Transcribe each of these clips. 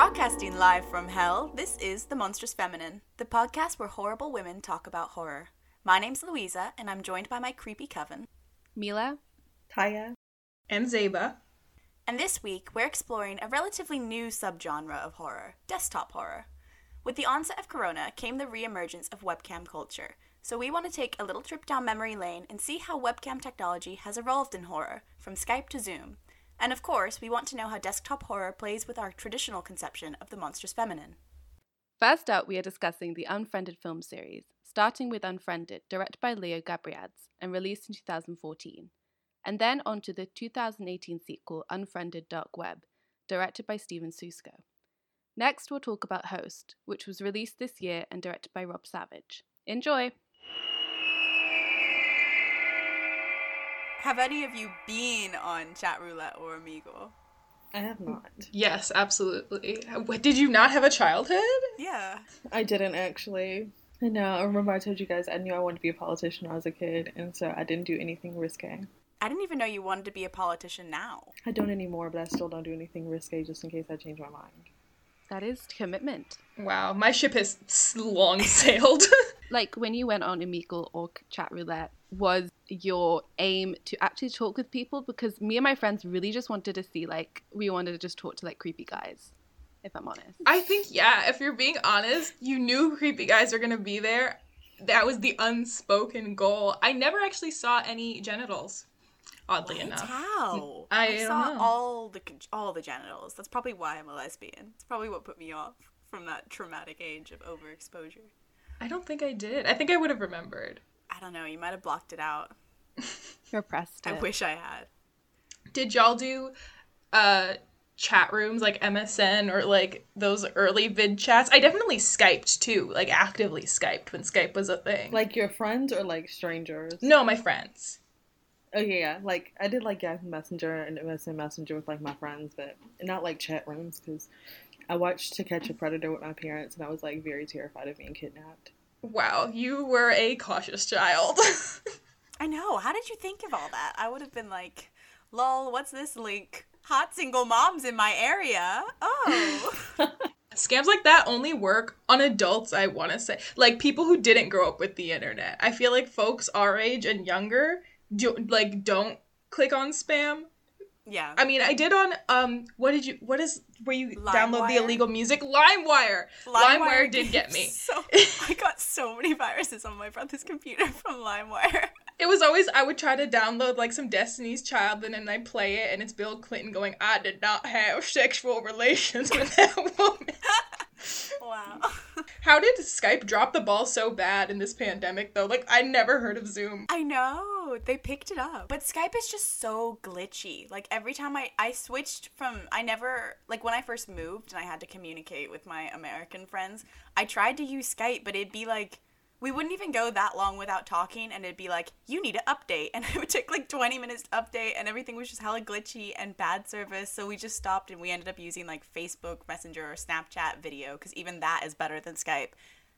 Broadcasting live from hell, this is The Monstrous Feminine, the podcast where horrible women talk about horror. My name's Louisa, and I'm joined by my creepy coven. Mila, Tyia, and Zeba. And this week, we're exploring a relatively new subgenre of horror desktop horror. With the onset of Corona came the re emergence of webcam culture, so we want to take a little trip down memory lane and see how webcam technology has evolved in horror, from Skype to Zoom. And of course, we want to know how desktop horror plays with our traditional conception of the monstrous feminine. First up, we are discussing the Unfriended film series, starting with Unfriended, directed by Leo Gabriadze and released in 2014, and then on to the 2018 sequel, Unfriended Dark Web, directed by Stephen Susco. Next, we'll talk about Host, which was released this year and directed by Rob Savage. Enjoy! Have any of you been on Chat Roulette or Omegle? I have not. Yes, absolutely. What, did you not have a childhood? Yeah. I didn't actually. I know. I remember I told you guys I knew I wanted to be a politician when I was a kid, and so I didn't do anything risque. I didn't even know you wanted to be a politician now. I don't anymore, but I still don't do anything risque just in case I change my mind. That is commitment. Wow, my ship has long sailed. Like when you went on Omegle or Chat Roulette, was your aim to actually talk with people? Because me and my friends really just wanted to see, like, we wanted to just talk to like creepy guys, if I'm honest. I think, yeah, if you're being honest, you knew creepy guys are gonna be there. That was the unspoken goal. I never actually saw any genitals, oddly What? enough. How? I don't saw know. all the all the genitals. That's probably why I'm a lesbian. It's probably what put me off from that traumatic age of overexposure. I don't think I did. I think I would have remembered. I don't know. You might have blocked it out. Repressed I wish I had. Did y'all do uh chat rooms like MSN or like those early vid chats? I definitely Skyped too, like actively Skyped when Skype was a thing. Like your friends or like strangers? no, my friends. Oh yeah, yeah. Like I did like Yahoo Messenger and MSN Messenger with like my friends, but not like chat rooms because I watched To Catch a Predator with my parents, and I was like very terrified of being kidnapped. Wow, you were a cautious child. I know. How did you think of all that? I would have been like, "Lol, what's this link? Hot single moms in my area." Oh. Scams like that only work on adults, I want to say. Like people who didn't grow up with the internet. I feel like folks our age and younger do like don't click on spam. yeah. I mean, I did on um what did you what is where you download the illegal music? LimeWire. LimeWire did get me. So I got so many viruses on my brother's computer from LimeWire. It was always I would try to download like some Destiny's Child and then I play it and it's Bill Clinton going, I did not have sexual relations with that woman. Wow. How did Skype drop the ball so bad in this pandemic though? Like I never heard of Zoom. I know. They picked it up. But Skype is just so glitchy. Like every time I I switched from I never like when I first moved and I had to communicate with my American friends, I tried to use Skype, but it'd be like we wouldn't even go that long without talking and it'd be like you need to update. And it would take like 20 minutes to update and everything was just hella glitchy and bad service so we just stopped and we ended up using like facebook messenger or snapchat video because even that is better than skype.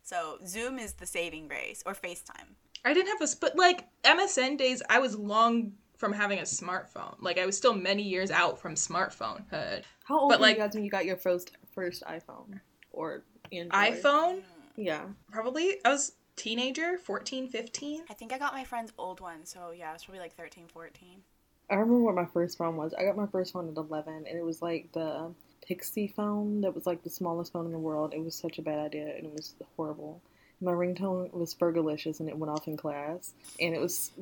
So zoom is the saving grace or facetime. I didn't have this but like MSN days I was long from having a smartphone. Like I was still many years out from smartphonehood. How old But, were like- you guys when you got your first first iPhone or Android? iPhone? Yeah. Probably I was teenager, 14, 15. I think I got my friend's old one, so yeah, it's probably like 13, 14. I remember what my first phone was. I got my first phone at 11, and it was like the Pixie phone that was like the smallest phone in the world. It was such a bad idea, and it was horrible. My ringtone was Fergalicious, and it went off in class, and it was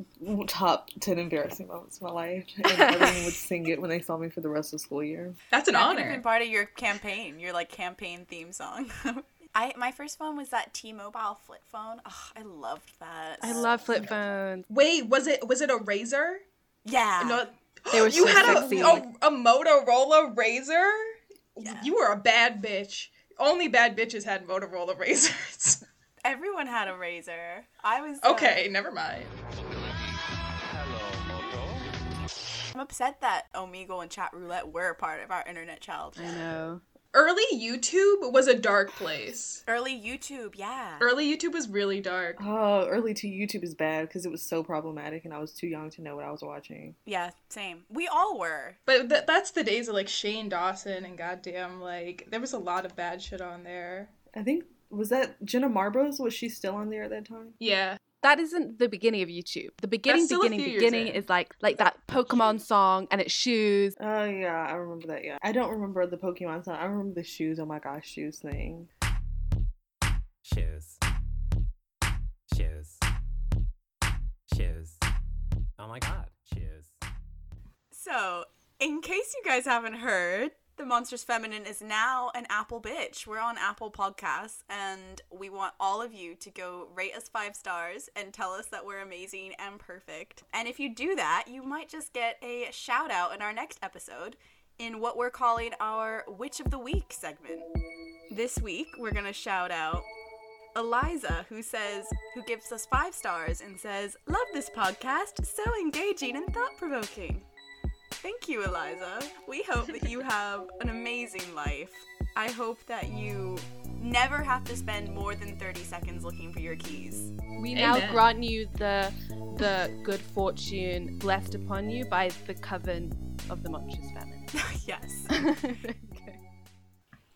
top 10 embarrassing moments of my life. And everyone would sing it when they saw me for the rest of the school year. That's an That could have been honor. part of your campaign, your like campaign theme song. I my first phone was that T-Mobile flip phone. Oh, I loved that. I love flip phones. Wait, was it was it a Razor? Yeah. No. They were you so had sexy. a, a a Motorola Razor? Yeah. You were a bad bitch. Only bad bitches had Motorola Razors. Everyone had a razor. I was uh, okay, never mind. I'm upset that Omegle and Chat Roulette were part of our internet childhood. I know. Early YouTube was a dark place. Early YouTube, yeah. Early YouTube was really dark. Oh, early to YouTube is bad because it was so problematic and I was too young to know what I was watching. Yeah, same. We all were. But th- that's the days of like Shane Dawson and goddamn like there was a lot of bad shit on there. I think was that Jenna Marbles? Was she still on there at that time? Yeah. That isn't the beginning of YouTube. The beginning, beginning, beginning is like like that Pokemon song and it's shoes. Oh yeah, I remember that. Yeah, I don't remember the Pokemon song. I remember the shoes. Oh my gosh, shoes thing. Shoes. Shoes. Shoes. Oh my god, shoes. So, in case you guys haven't heard, the Monstrous Feminine is now an Apple bitch. We're on Apple Podcasts, and we want all of you to go rate us five stars and tell us that we're amazing and perfect. And if you do that, you might just get a shout out in our next episode in what we're calling our Witch of the Week segment. This week, we're gonna shout out Eliza, who says, who gives us five stars and says, Love this podcast, so engaging and thought provoking. Thank you, Eliza. We hope that you have an amazing life. I hope that you never have to spend more than 30 seconds looking for your keys. We now grant you the the good fortune blessed upon you by the coven of the Monstrous Feminine. yes. Okay.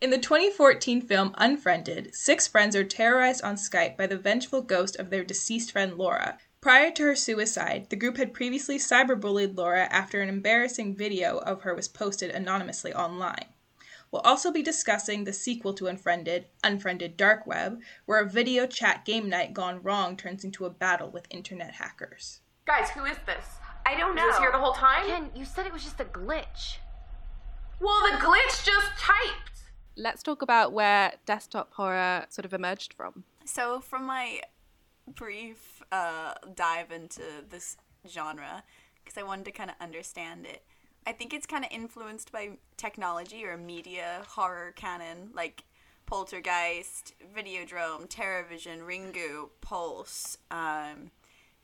In the 2014 film Unfriended, six friends are terrorized on Skype by the vengeful ghost of their deceased friend Laura. Prior to her suicide, the group had previously cyberbullied Laura after an embarrassing video of her was posted anonymously online. We'll also be discussing the sequel to Unfriended, Unfriended Dark Web, where a video chat game night gone wrong turns into a battle with internet hackers. Guys, who is this? I don't Was know. this here the whole time? Ken, you said it was just a glitch. Well, the glitch just typed. Let's talk about where desktop horror sort of emerged from. So, from my brief uh, dive into this genre, because I wanted to kind of understand it, I think it's kind of influenced by technology or media horror canon, like Poltergeist, Videodrome, TerrorVision, Ringu, Pulse, um,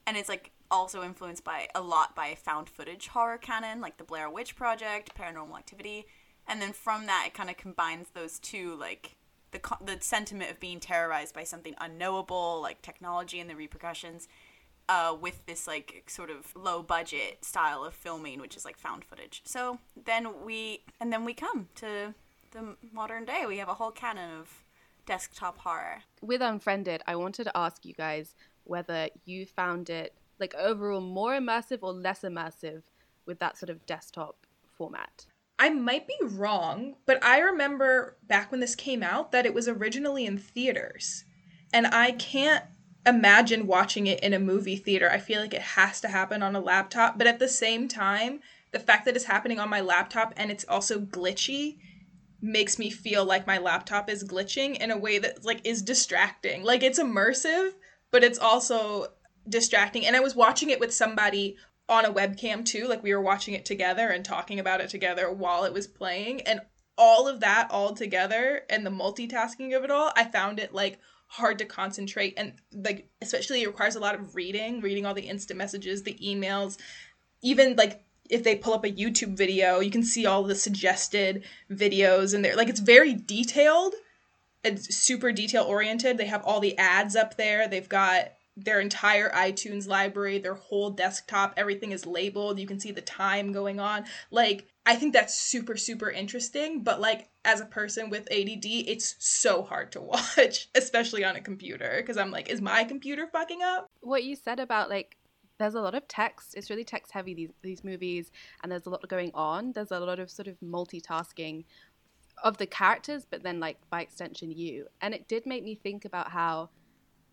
and it's like also influenced by a lot by found footage horror canon, like the Blair Witch Project, Paranormal Activity, and then from that it kind of combines those two, like the the sentiment of being terrorized by something unknowable, like technology and the repercussions, uh, with this like sort of low budget style of filming, which is like found footage. So then we and then we come to the modern day. We have a whole canon of desktop horror. With Unfriended, I wanted to ask you guys whether you found it like overall more immersive or less immersive with that sort of desktop format. I might be wrong, but I remember back when this came out that it was originally in theaters. And I can't imagine watching it in a movie theater. I feel like it has to happen on a laptop, but at the same time, the fact that it's happening on my laptop and it's also glitchy makes me feel like my laptop is glitching in a way that like is distracting. Like it's immersive, but it's also distracting. And I was watching it with somebody on a webcam too. Like we were watching it together and talking about it together while it was playing. And all of that all together and the multitasking of it all, I found it like hard to concentrate and like especially it requires a lot of reading, reading all the instant messages, the emails, even like if they pull up a YouTube video, you can see all the suggested videos and they're like it's very detailed. It's super detail oriented. They have all the ads up there. They've got their entire iTunes library, their whole desktop, everything is labeled. You can see the time going on. Like, I think that's super, super interesting. But, like, as a person with ADD, it's so hard to watch, especially on a computer. Because I'm like, is my computer fucking up? What you said about like there's a lot of text. It's really text heavy these these movies and there's a lot going on. There's a lot of sort of multitasking of the characters but then like by extension you. And it did make me think about how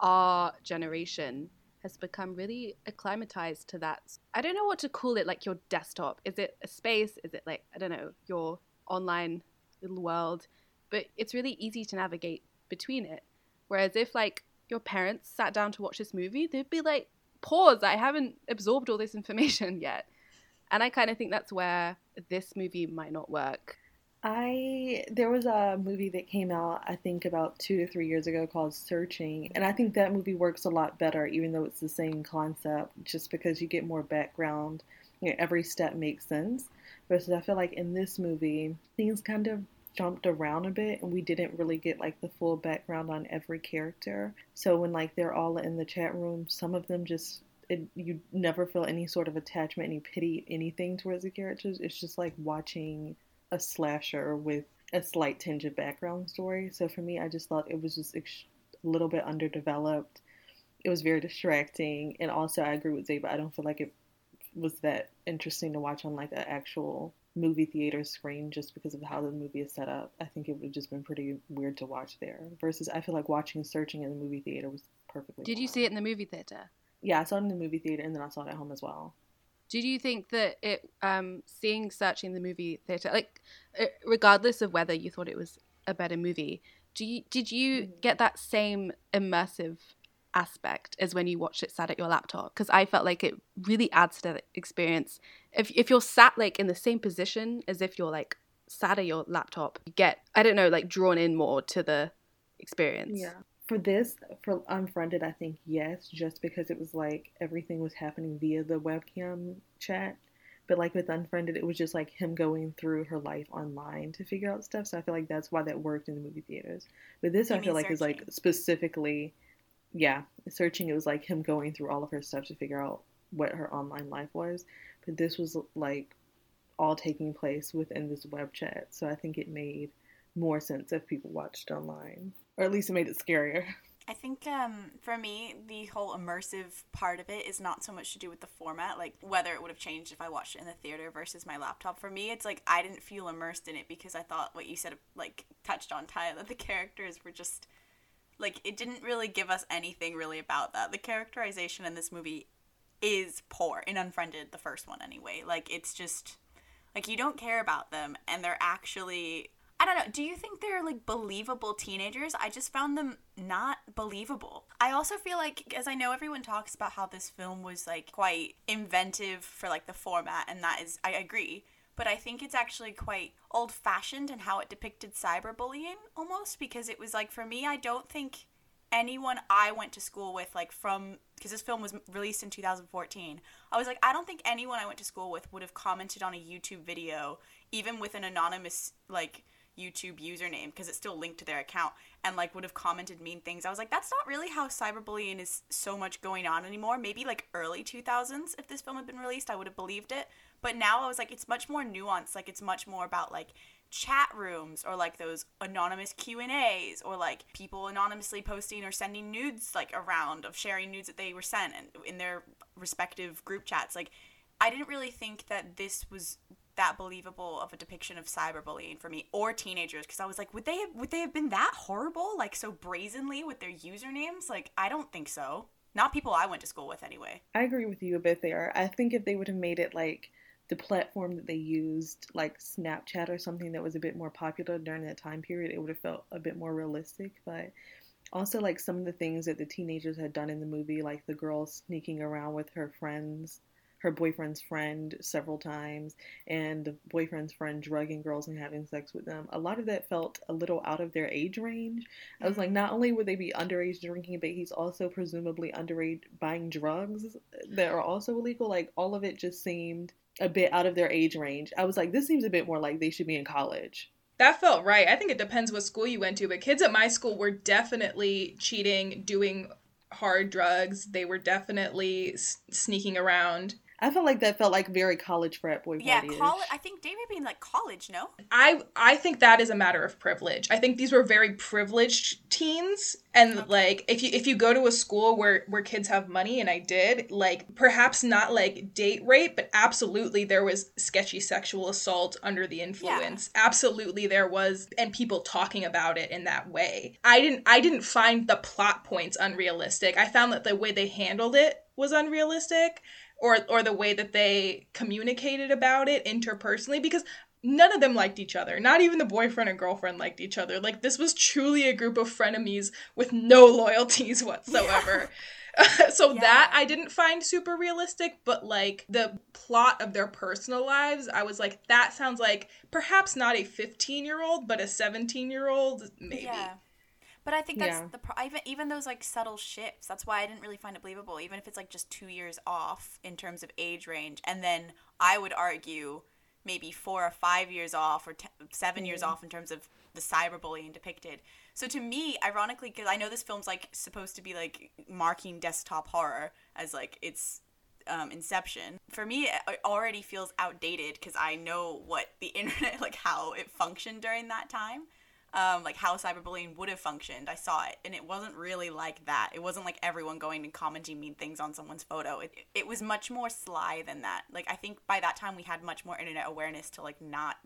our generation has become really acclimatized to that. I don't know what to call it, like your desktop. Is it a space? Is it like, I don't know, your online little world? But it's really easy to navigate between it. Whereas if like your parents sat down to watch this movie, they'd be like, pause, I haven't absorbed all this information yet. And I kind of think that's where this movie might not work. I there was a movie that came out I think about two to three years ago called Searching, and I think that movie works a lot better, even though it's the same concept, just because you get more background. You know, every step makes sense. Versus I feel like in this movie things kind of jumped around a bit and we didn't really get like the full background on every character. So when like they're all in the chat room, some of them just it, you never feel any sort of attachment, any pity, anything towards the characters. It's just like watching a slasher with a slight tinge of background story. So for me, I just thought it was just ex- a little bit underdeveloped. It was very distracting, and also I agree with Zeba. I don't feel like it was that interesting to watch on like an actual movie theater screen just because of how the movie is set up. I think it would have just been pretty weird to watch there. Versus, I feel like watching Searching in the movie theater was perfectly. Did you see it in the movie theater? Yeah, I saw it in the movie theater, and then I saw it at home as well. Did you think that it, um, seeing Searching the movie theater, like, uh, regardless of whether you thought it was a better movie, do you did you Mhm. get that same immersive aspect as when you watched it sat at your laptop? Because I felt like it really adds to the experience. If if you're sat like in the same position as if you're like sat at your laptop, you get I don't know like drawn in more to the experience. Yeah. For this, for Unfriended, I think yes, just because it was like everything was happening via the webcam chat. But like with Unfriended, it was just like him going through her life online to figure out stuff. So I feel like that's why that worked in the movie theaters. But this, You I feel like is like specifically, yeah, searching. It was like him going through all of her stuff to figure out what her online life was. But this was like all taking place within this web chat. So I think it made more sense if people watched online, or at least it made it scarier. I think um, for me, the whole immersive part of it is not so much to do with the format, like whether it would have changed if I watched it in the theater versus my laptop. For me, it's like I didn't feel immersed in it because I thought what you said, like touched on Ty, that the characters were just like it didn't really give us anything really about that. The characterization in this movie is poor in Unfriended, the first one anyway. Like it's just like you don't care about them, and they're actually I don't know. Do you think they're like believable teenagers? I just found them not believable. I also feel like, as I know everyone talks about how this film was like quite inventive for like the format, and that is, I agree. But I think it's actually quite old fashioned in how it depicted cyberbullying almost because it was like, for me, I don't think anyone I went to school with, like from, because this film was released in 2014, I was like, I don't think anyone I went to school with would have commented on a YouTube video, even with an anonymous, like, YouTube username because it's still linked to their account and like would have commented mean things. I was like, that's not really how cyberbullying is so much going on anymore. Maybe like early 2000s, if this film had been released, I would have believed it. But now I was like, it's much more nuanced. Like it's much more about like chat rooms or like those anonymous Q and A's or like people anonymously posting or sending nudes like around of sharing nudes that they were sent in their respective group chats. Like I didn't really think that this was that believable of a depiction of cyberbullying for me or teenagers because I was like, would they have, would they have been that horrible, like so brazenly with their usernames? Like, I don't think so. Not people I went to school with anyway. I agree with you a bit there. I think if they would have made it like the platform that they used, like Snapchat or something that was a bit more popular during that time period, it would have felt a bit more realistic. But also, like some of the things that the teenagers had done in the movie, like the girl sneaking around with her friends, her boyfriend's friend several times, and the boyfriend's friend drugging girls and having sex with them. A lot of that felt a little out of their age range. I was like, mm-hmm. not only would they be underage drinking, but he's also presumably underage buying drugs that are also illegal. Like all of it just seemed a bit out of their age range. I was like, this seems a bit more like they should be in college. That felt right. I think it depends what school you went to, but kids at my school were definitely cheating, doing hard drugs. They were definitely s- sneaking around. I felt like that felt like very college frat boy Yeah, college. I think David being like college, no? I I think that is a matter of privilege. I think these were very privileged teens and like if you if you go to a school where where kids have money and I did, like perhaps not like date rape, but absolutely there was sketchy sexual assault under the influence. Absolutely there was and people talking about it in that way. I didn't I didn't find the plot points unrealistic. I found that the way they handled it was unrealistic or or the way that they communicated about it interpersonally because none of them liked each other. Not even the boyfriend and girlfriend liked each other. Like this was truly a group of frenemies with no loyalties whatsoever. so that I didn't find super realistic, but like the plot of their personal lives, I was like that sounds like perhaps not a 15-year-old, but a 17-year-old maybe. Yeah. But I think that's Yeah. the pro- even even those like subtle shifts. That's why I didn't really find it believable, even if it's like just two years off in terms of age range. And then I would argue maybe four or five years off or t- seven years Mm. off in terms of the cyberbullying depicted. So to me, ironically, because I know this film's like supposed to be like marking desktop horror as like its um, inception. For me, it already feels outdated because I know what the internet, like how it functioned during that time, um, like how cyberbullying would have functioned. I saw it, and it wasn't really like that. It wasn't like everyone going and commenting mean things on someone's photo. It, it was much more sly than that. Like I think by that time we had much more internet awareness to like not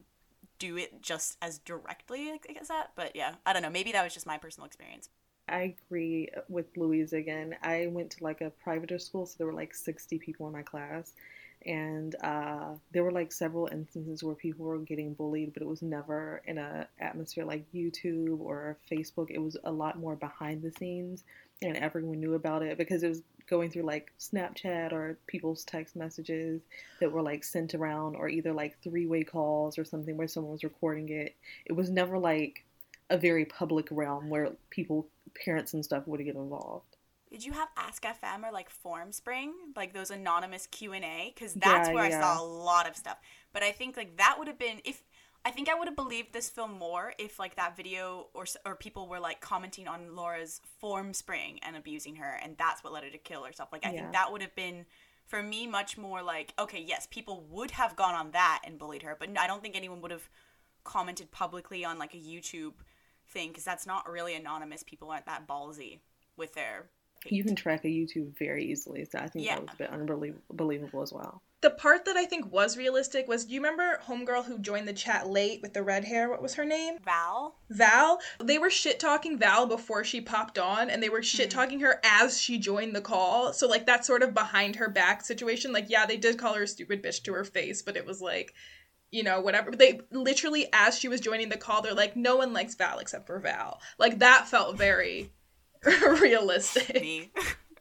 do it just as directly as that. But yeah, I don't know. Maybe that was just my personal experience. I agree with Louise again. I went to like a private school, so there were like 60 people in my class. And uh, there were like several instances where people were getting bullied, but it was never in a atmosphere like YouTube or Facebook. It was a lot more behind the scenes, and everyone knew about it because it was going through like Snapchat or people's text messages that were like sent around, or either like three-way calls or something where someone was recording it. It was never like a very public realm where people, parents and stuff, would get involved. Did you have Ask FM or like FormSpring, like those anonymous Q and A? Because that's Yeah, where yeah. I saw a lot of stuff. But I think like that would have been if I think I would have believed this film more if like that video or or people were like commenting on Laura's FormSpring and abusing her, and that's what led her to kill herself. Like I Yeah. think that would have been for me much more like okay, yes, people would have gone on that and bullied her, but I don't think anyone would have commented publicly on like a YouTube thing because that's not really anonymous. People aren't that ballsy with their. You can track a YouTube very easily, so I think Yeah. that was a bit unbelievable as well. The part that I think was realistic was do you remember Homegirl who joined the chat late with the red hair? What was her name? Val. Val. They were shit talking Val before she popped on, and they were mm-hmm. shit talking her as she joined the call. So, like, that sort of behind her back situation. Like, yeah, they did call her a stupid bitch to her face, but it was like, you know, whatever. They literally, as she was joining the call, they're like, no one likes Val except for Val. Like, that felt very realistic. Me.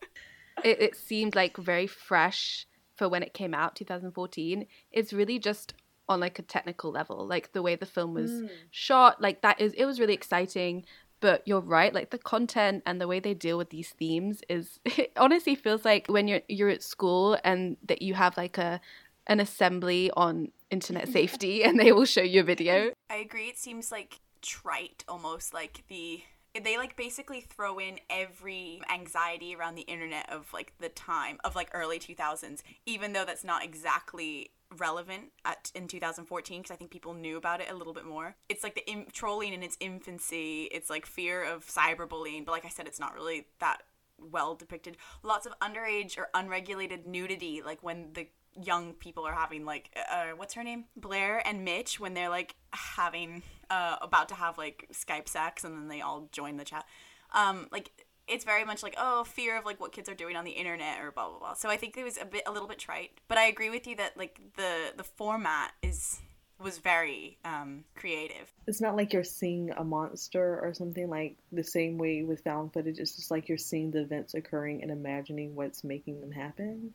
it, it seemed like very fresh for when it came out 2014 it's really just on like a technical level like the way the film was hmm. shot like that is it was really exciting but you're right like the content and the way they deal with these themes is it honestly feels like when you're you're at school and that you have like a an assembly on internet safety and they will show you a video I agree. It seems like trite almost like the they like basically throw in every anxiety around the internet of like the time of like early 2000s even though that's not exactly relevant at in 2014 because I think people knew about it a little bit more. It's like the Im- trolling in its infancy. It's like fear of cyberbullying, but like I said it's not really that well depicted. Lots of underage or unregulated nudity like when the young people are having like uh, what's her name blair and mitch when they're like having uh about to have like skype sex and then they all join the chat um like it's very much like oh fear of like what kids are doing on the internet or blah blah blah so i think it was a bit a little bit trite but i agree with you that like the the format is was very um creative It's not like you're seeing a monster or something like the same way with found footage. It's just like you're seeing the events occurring and imagining what's making them happen.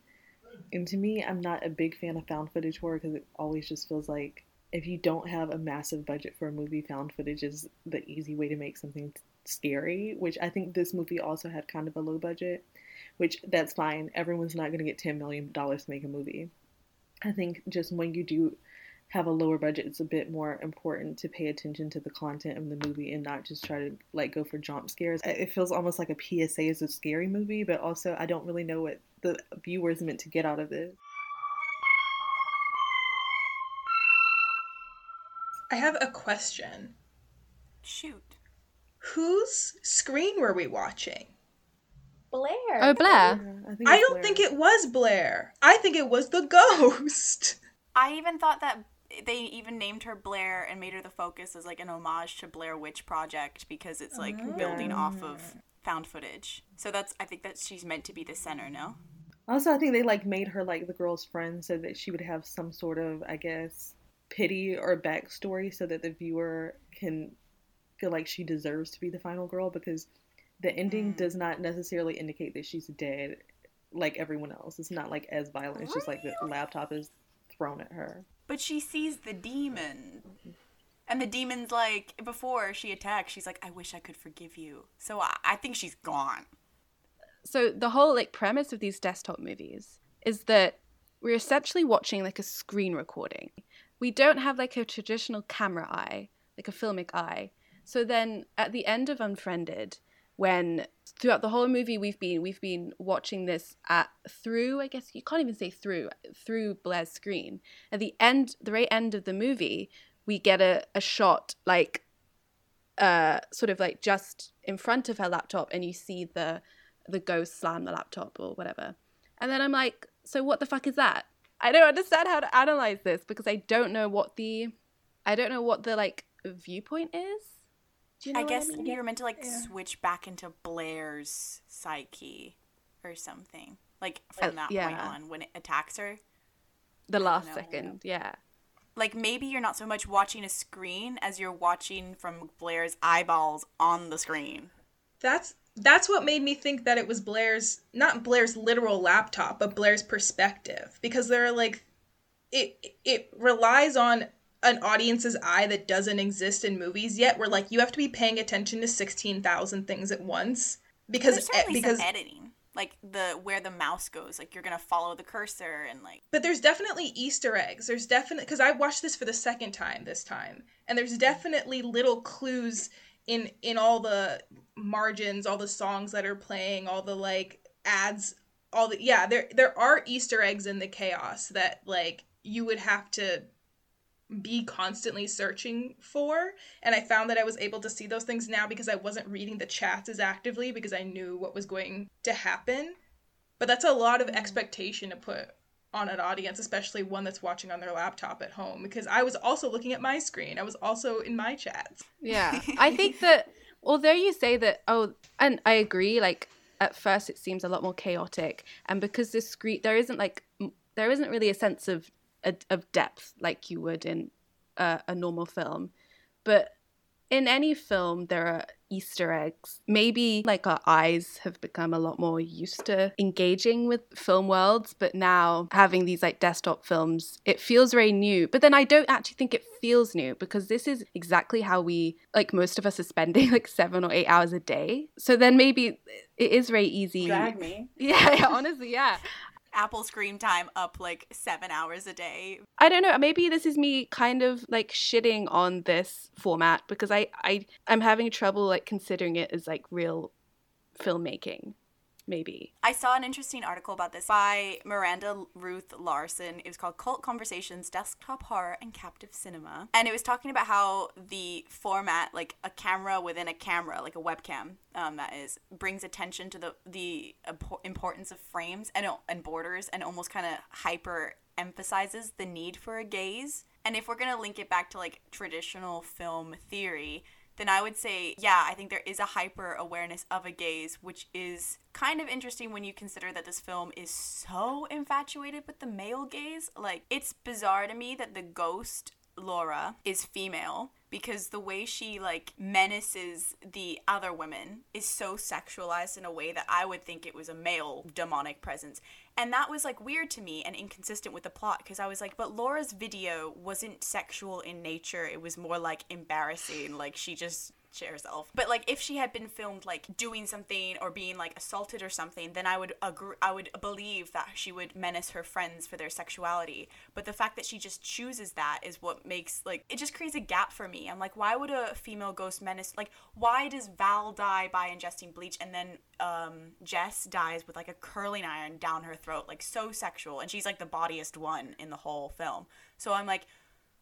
And to me, I'm not a big fan of found footage horror because it always just feels like if you don't have a massive budget for a movie, found footage is the easy way to make something scary, which I think this movie also had kind of a low budget, which that's fine. Everyone's not going to get $10 million to make a movie. I think just when you do have a lower budget, it's a bit more important to pay attention to the content of the movie and not just try to like go for jump scares. It feels almost like a PSA is a scary movie, but also I don't really know what the viewer is meant to get out of this. I have a question. shoot Whose screen were we watching? Blair. oh blair Yeah, I, think I don't Blair. think it was Blair. I think it was the ghost. i even thought that they even named her blair and made her the focus as like an homage to blair witch project because it's like oh, building off of found footage so that's i think that she's meant to be the center no Also, I think they like made her like the girl's friend so that she would have some sort of, I guess, pity or backstory so that the viewer can feel like she deserves to be the final girl because the ending Mm. does not necessarily indicate that she's dead like everyone else. It's not like as violent. It's just like the laptop is thrown at her. But she sees the demon. And the demon's like, before she attacks, she's like, I wish I could forgive you. So I, I think she's gone. so the whole like premise of these desktop movies is that we're essentially watching like a screen recording we don't have like a traditional camera eye, like a filmic eye. So then at the end of Unfriended, when throughout the whole movie we've been we've been watching this at through I guess you can't even say through through Blair's screen. At the end the very end of the movie, we get a, a shot like uh sort of like just in front of her laptop and you see the the ghost slam the laptop or whatever. And then I'm like, so what the fuck is that? I don't understand how to analyze this because I don't know what the I don't know what the like viewpoint is. Do you know I what guess mean? you're meant to like switch back into Blair's psyche or something. Like from Uh, that point on when it attacks her. the last second, yeah. Like maybe you're not so much watching a screen as you're watching from Blair's eyeballs on the screen. That's that's what made me think that it was Blair's not Blair's literal laptop, but Blair's perspective because there are like it it relies on an audience's eye that doesn't exist in movies yet where like you have to be paying attention to 16,000 things at once because because editing. Like the where the mouse goes, like you're gonna follow the cursor and like But there's definitely Easter eggs. There's definitely because I watched this for the second time this time, and there's definitely little clues in in all the margins, all the songs that are playing, all the like ads, all the yeah. There there are Easter eggs in the chaos that like you would have to be constantly searching for and i found that i was able to see those things now because i wasn't reading the chats as actively because i knew what was going to happen but that's a lot of mm-hmm. expectation to put on an audience, especially one that's watching on their laptop at home. Because I was also looking at my screen. I was also in my chats. Yeah. I think that although you say that oh and I agree like at first it seems a lot more chaotic and because this screen there isn't like there isn't really a sense of of depth like you would in a, a normal film. But in any film there are easter eggs maybe like our eyes have become a lot more used to engaging with film worlds but now having these like desktop films it feels very new but then i don't actually think it feels new because this is exactly how we like most of us are spending like seven or eight hours a day so then maybe it is very easy Drag me. yeah, yeah honestly yeah Apple screen time up like seven hours a day. I don't know. Maybe this is me kind of like shitting on this format because I I I'm having trouble like considering it as like real filmmaking. Maybe. I saw an interesting article about this by Miranda Ruth Larson. It was called Cult Conversations, Desktop Horror, and Captive Cinema. And it was talking about how the format, like a camera within a camera, like a webcam, um, that is, brings attention to the, the importance of frames and, and borders and almost kind of hyper emphasizes the need for a gaze. And if we're going to link it back to like traditional film theory, then I would say, yeah, I think there is a hyper awareness of a gaze, which is kind of interesting when you consider that this film is so infatuated with the male gaze. Like, it's bizarre to me that the ghost, Laura, is female because the way she, like, menaces the other women is so sexualized in a way that I would think it was a male demonic presence. And that was like weird to me and inconsistent with the plot because I was like, but Laura's video wasn't sexual in nature. It was more like embarrassing. Like she just shit herself. But like if she had been filmed like doing something or being like assaulted or something, then I would agree I would believe that she would menace her friends for their sexuality. But the fact that she just chooses that is what makes like it just creates a gap for me. I'm like, why would a female ghost menace like why does Val die by ingesting bleach and then um Jess dies with like a curling iron down her throat, like so sexual, and she's like the bodiest one in the whole film. So I'm like,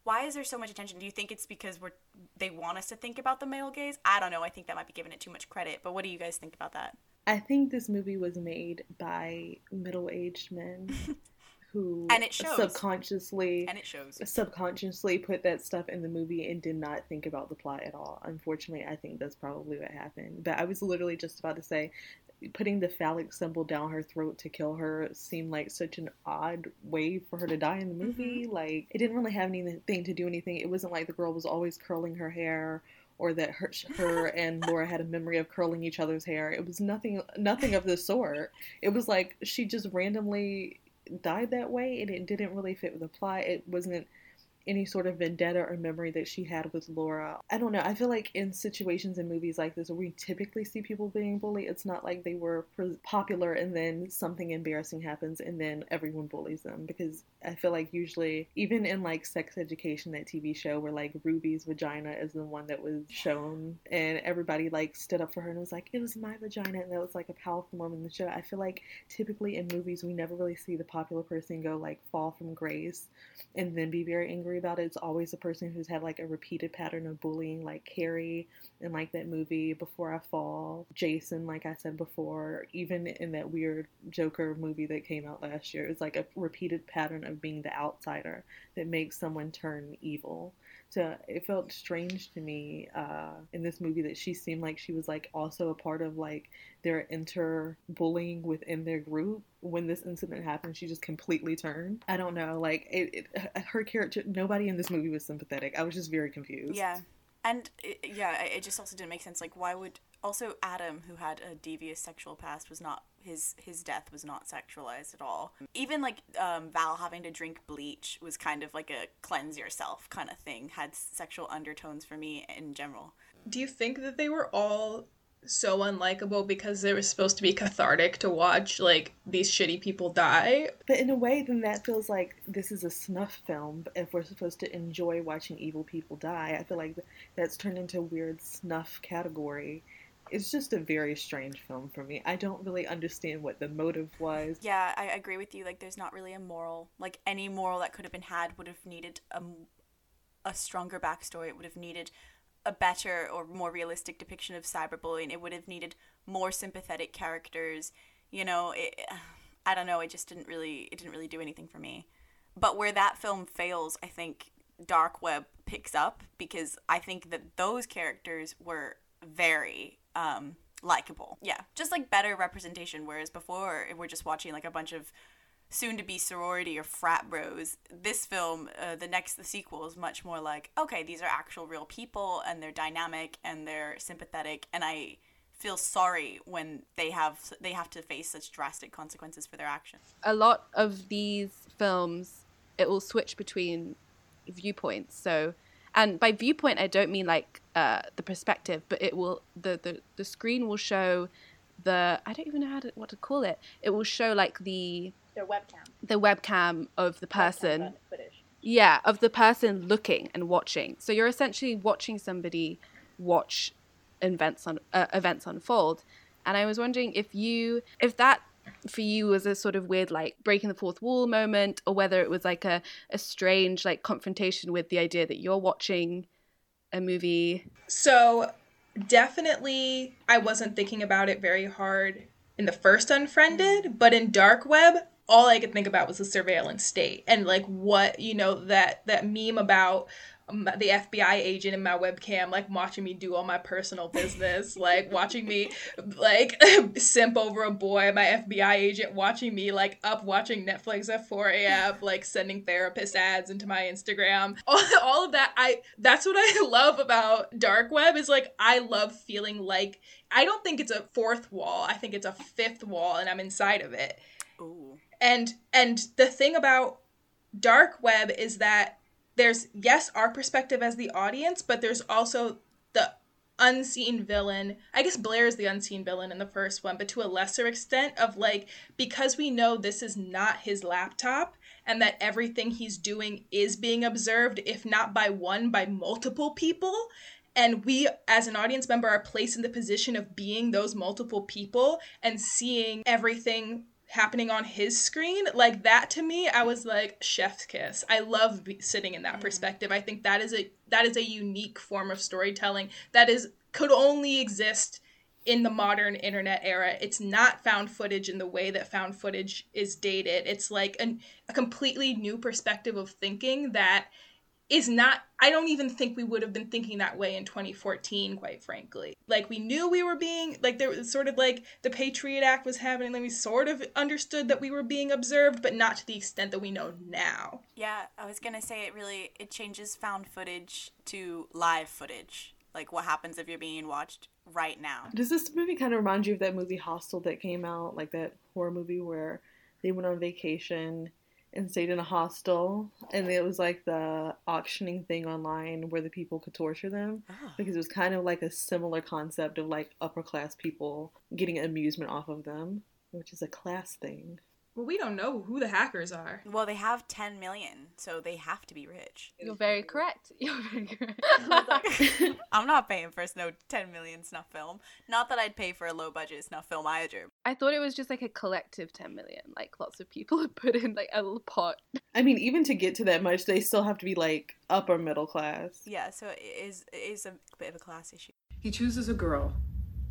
why is there so much attention? Do you think it's because we're they want us to think about the male gaze? I don't know. I think that might be giving it too much credit. But what do you guys think about that? I think this movie was made by middle-aged men who And it shows. subconsciously And it shows. subconsciously put that stuff in the movie and did not think about the plot at all. Unfortunately, I think that's probably what happened. But I was literally just about to say putting the phallic symbol down her throat to kill her seemed like such an odd way for her to die in the mm-hmm. movie. Like it didn't really have anything to do anything. It wasn't like the girl was always curling her hair or that her, her and Laura had a memory of curling each other's hair. It was nothing nothing of the sort. It was like she just randomly died that way and it didn't really fit with the plot. It wasn't any sort of vendetta or memory that she had with Laura. I don't know. I feel like in situations in movies like this where we typically see people being bullied, it's not like they were popular and then something embarrassing happens and then everyone bullies them because I feel like usually even in like Sex Education that TV show where like Ruby's vagina is the one that was shown and everybody like stood up for her and was like it was my vagina and that was like a powerful moment in the show. I feel like typically in movies we never really see the popular person go like fall from grace and then be very angry about it. It's always a person who's had like a repeated pattern of bullying, like Carrie in like that movie Before I Fall, Jason, like I said before, even in that weird Joker movie that came out last year. It's like a repeated pattern of being the outsider that makes someone turn evil. So it felt strange to me uh, in this movie that she seemed like she was like also a part of like their inter bullying within their group. When this incident happened, she just completely turned. I don't know, like it, it her character. Nobody in this movie was sympathetic. I was just very confused. Yeah. And it, yeah, it just also didn't make sense. Like, why would also Adam, who had a devious sexual past, was not his his death was not sexualized at all. Even like um, Val having to drink bleach was kind of like a cleanse yourself kind of thing. Had sexual undertones for me in general. Do you think that they were all so unlikable because it was supposed to be cathartic to watch like these shitty people die? But in a way, then that feels like this is a snuff film. If we're supposed to enjoy watching evil people die, I feel like that's turned into a weird snuff category. It's just a very strange film for me. I don't really understand what the motive was. Yeah, I agree with you. Like, there's not really a moral. Like, any moral that could have been had would have needed a, a stronger backstory. It would have needed a better or more realistic depiction of cyberbullying. It would have needed more sympathetic characters. You know, it, I don't know. It just didn't really. It didn't really do anything for me. But where that film fails, I think Dark Web picks up because I think that those characters were very um, likable. Yeah, just like better representation. Whereas before, we're just watching like a bunch of soon to be sorority or frat bros. This film, uh, the next, the sequel, is much more like, okay, these are actual real people and they're dynamic and they're sympathetic, and I feel sorry when they have they have to face such drastic consequences for their actions. A lot of these films, it will switch between viewpoints. So, and by viewpoint, I don't mean like uh, the perspective, but it will the, the the screen will show the I don't even know how to what to call it. It will show like the Their webcam. the webcam of the person. Footage. Yeah, of the person looking and watching. So you're essentially watching somebody watch events on uh, events unfold. And I was wondering if you if that for you was a sort of weird like breaking the fourth wall moment or whether it was like a, a strange like confrontation with the idea that you're watching a movie. So, definitely, I wasn't thinking about it very hard in the first Unfriended, but in Dark Web, all I could think about was the surveillance state and like what you know that that meme about the FBI agent in my webcam, like watching me do all my personal business, like watching me like simp over a boy, my FBI agent watching me like up watching Netflix at 4 a.m., like sending therapist ads into my Instagram. All, all of that, I that's what I love about dark web is like I love feeling like I don't think it's a fourth wall. I think it's a fifth wall and I'm inside of it. Ooh. And and the thing about dark web is that there's yes our perspective as the audience but there's also the unseen villain. I guess blair is the unseen villain in the first one but to a lesser extent of like because we know this is not his laptop and that everything he's doing is being observed if not by one by multiple people and we as an audience member are placed in the position of being those multiple people and seeing everything happening on his screen like that to me i was like chef's kiss. I love be- sitting in that mm. perspective. I think that is a that is a unique form of storytelling that is could only exist in the modern internet era. It's not found footage in the way that found footage is dated. It's like an, a completely new perspective of thinking that is not i don't even think we would have been thinking that way in 2014 quite frankly like we knew we were being like there was sort of like the patriot act was happening and we sort of understood that we were being observed but not to the extent that we know now Yeah, I was gonna say it really it changes found footage to live footage. Like what happens if you're being watched right now. Does this movie kind of remind you of that movie Hostel that came out, like that horror movie where they went on vacation and stayed in a hostel. And it was like the auctioning thing online where the people could torture them Oh. because it was kind of like a similar concept of like upper class people getting amusement off of them, which is a class thing. Well, we don't know who the hackers are. Well, they have 10 million, so they have to be rich. You're very correct. You're very correct. I'm not paying for no 10 million snuff film. Not that I'd pay for a low budget snuff film either. I thought it was just like a collective 10 million. Like lots of people had put in like a little pot. I mean, even to get to that much, they still have to be like upper middle class. Yeah, so it is, it is a bit of a class issue. He chooses a girl,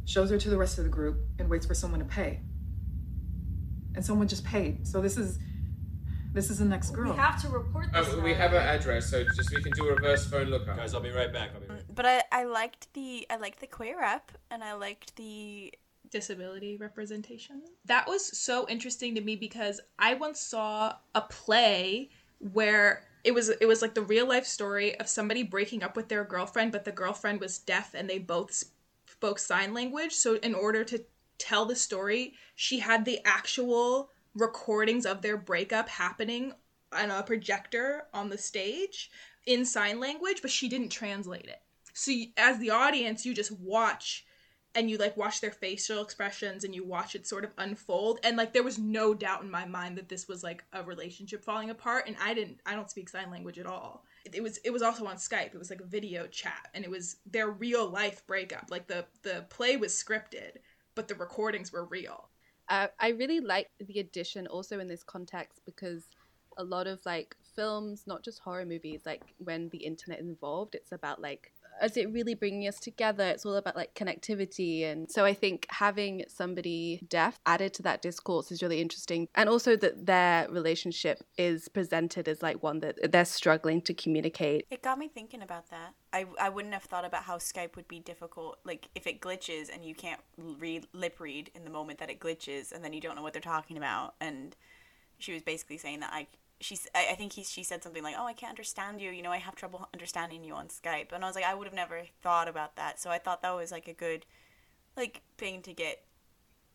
shows her to the rest of the group, and waits for someone to pay. And someone just paid. So this is this is the next girl. We have to report this. Um, we now. have her address, so just we can do a reverse phone lookup. Guys, I'll be right back. I'll be right back. But I, I liked the I liked the queer up and I liked the disability representation. That was so interesting to me because I once saw a play where it was it was like the real life story of somebody breaking up with their girlfriend, but the girlfriend was deaf and they both spoke sign language. So in order to tell the story, she had the actual recordings of their breakup happening on a projector on the stage in sign language, but she didn't translate it. So you, as the audience, you just watch and you like watch their facial expressions and you watch it sort of unfold and like there was no doubt in my mind that this was like a relationship falling apart and I didn't I don't speak sign language at all. It was it was also on Skype. It was like a video chat and it was their real life breakup. Like the the play was scripted, but the recordings were real. Uh, I really like the addition also in this context because a lot of like films, not just horror movies, like when the internet involved, it's about like, is it really bringing us together? It's all about like connectivity. And so I think having somebody deaf added to that discourse is really interesting. And also that their relationship is presented as like one that they're struggling to communicate. It got me thinking about that. I, I wouldn't have thought about how Skype would be difficult. Like, if it glitches and you can't read lip read in the moment that it glitches, and then you don't know what they're talking about. And she was basically saying that I, she's, I, think he, she said something like, "Oh, I can't understand you. You know, I have trouble understanding you on Skype." And I was like, I would have never thought about that. So I thought that was like a good, like, thing to get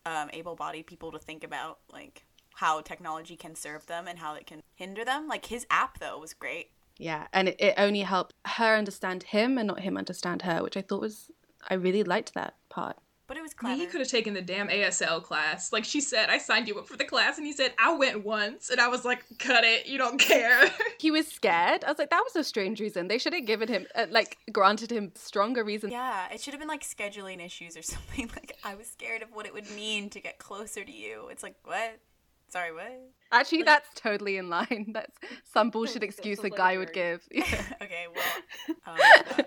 um, able-bodied people to think about, like how technology can serve them and how it can hinder them. Like his app though was great. Yeah, and it, it only helped her understand him and not him understand her, which I thought was I really liked that part. But it was I mean, clever. he could have taken the damn ASL class. Like she said, I signed you up for the class, and he said, I went once. And I was like, cut it, you don't care. He was scared. I was like, that was a strange reason. They should have given him, uh, like, granted him stronger reason. Yeah, it should have been like scheduling issues or something. Like I was scared of what it would mean to get closer to you. It's like what? Sorry, what? Actually, that's totally in line. That's some bullshit excuse a guy would give. Yeah. Okay, well, um,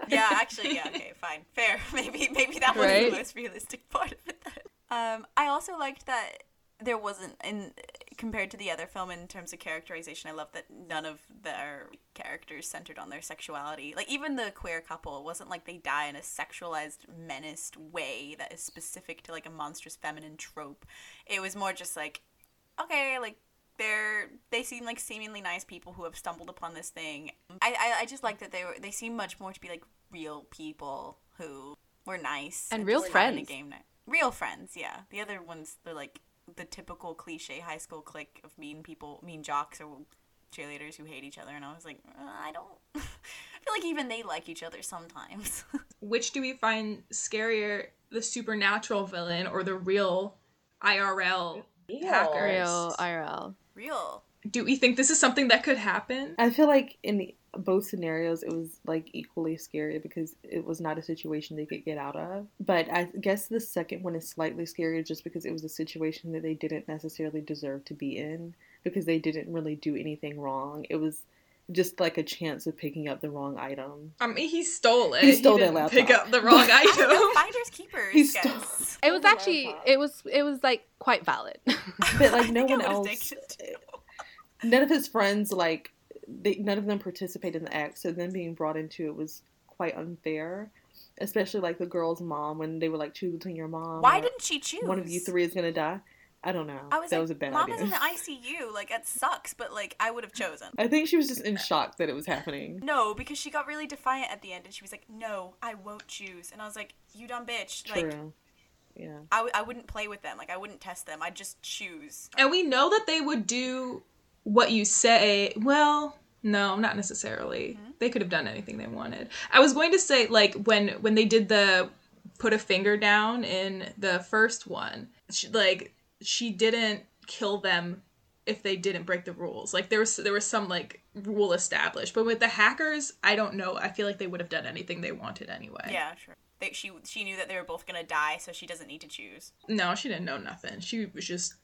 yeah, actually, yeah, okay, fine, fair. Maybe, maybe that was Right? the most realistic part of it. Um, I also liked that there wasn't in compared to the other film in terms of characterization. I love that none of their characters centered on their sexuality. Like even the queer couple, it wasn't like they die in a sexualized, menaced way that is specific to like a monstrous feminine trope. It was more just like, okay, like they're they seem like seemingly nice people who have stumbled upon this thing. I I, I just like that they were they seem much more to be like real people who were nice And real friends. A game night. Real friends, yeah. The other ones they're like the typical cliche high school clique of mean people, mean jocks or cheerleaders who hate each other, and I was like, uh, I don't. I feel like even they like each other sometimes. Which do we find scarier, the supernatural villain or the real IRL hackers? Real IRL. Real. Do we think this is something that could happen? I feel like in both scenarios, it was like equally scary because it was not a situation they could get out of. But I guess the second one is slightly scarier just because it was a situation that they didn't necessarily deserve to be in because they didn't really do anything wrong. It was just like a chance of picking up the wrong item. I mean, he stole it. He stole that didn't Pick laptop. up the wrong I don't know, item. finders keepers. He stole- guys. It was actually, it was, it was like quite valid. But like no think one would've else, taken it too. none of his friends like they, none of them participated in the act. So them being brought into it was quite unfair. Especially like the girl's mom when they were like choose between your mom. Why or didn't she choose? one of you three is gonna die? I don't know. I was that like, was a bad Mom idea. is in the ICU. Like, it sucks, but like, I would have chosen. I think she was just in shock that it was happening. No, because she got really defiant at the end, and she was like, "No, I won't choose." And I was like, "You dumb bitch!" Like, True. Yeah. I, w- I wouldn't play with them. Like, I wouldn't test them. I'd just choose. And we know that they would do what you say. Well, no, not necessarily. Mm-hmm. They could have done anything they wanted. I was going to say like when when they did the put a finger down in the first one, she, like she didn't kill them if they didn't break the rules. Like there was there was some like rule established. But with the hackers, I don't know. I feel like they would have done anything they wanted anyway. Yeah, sure. They, she she knew that they were both gonna die, so she doesn't need to choose. No, she didn't know nothing. She was just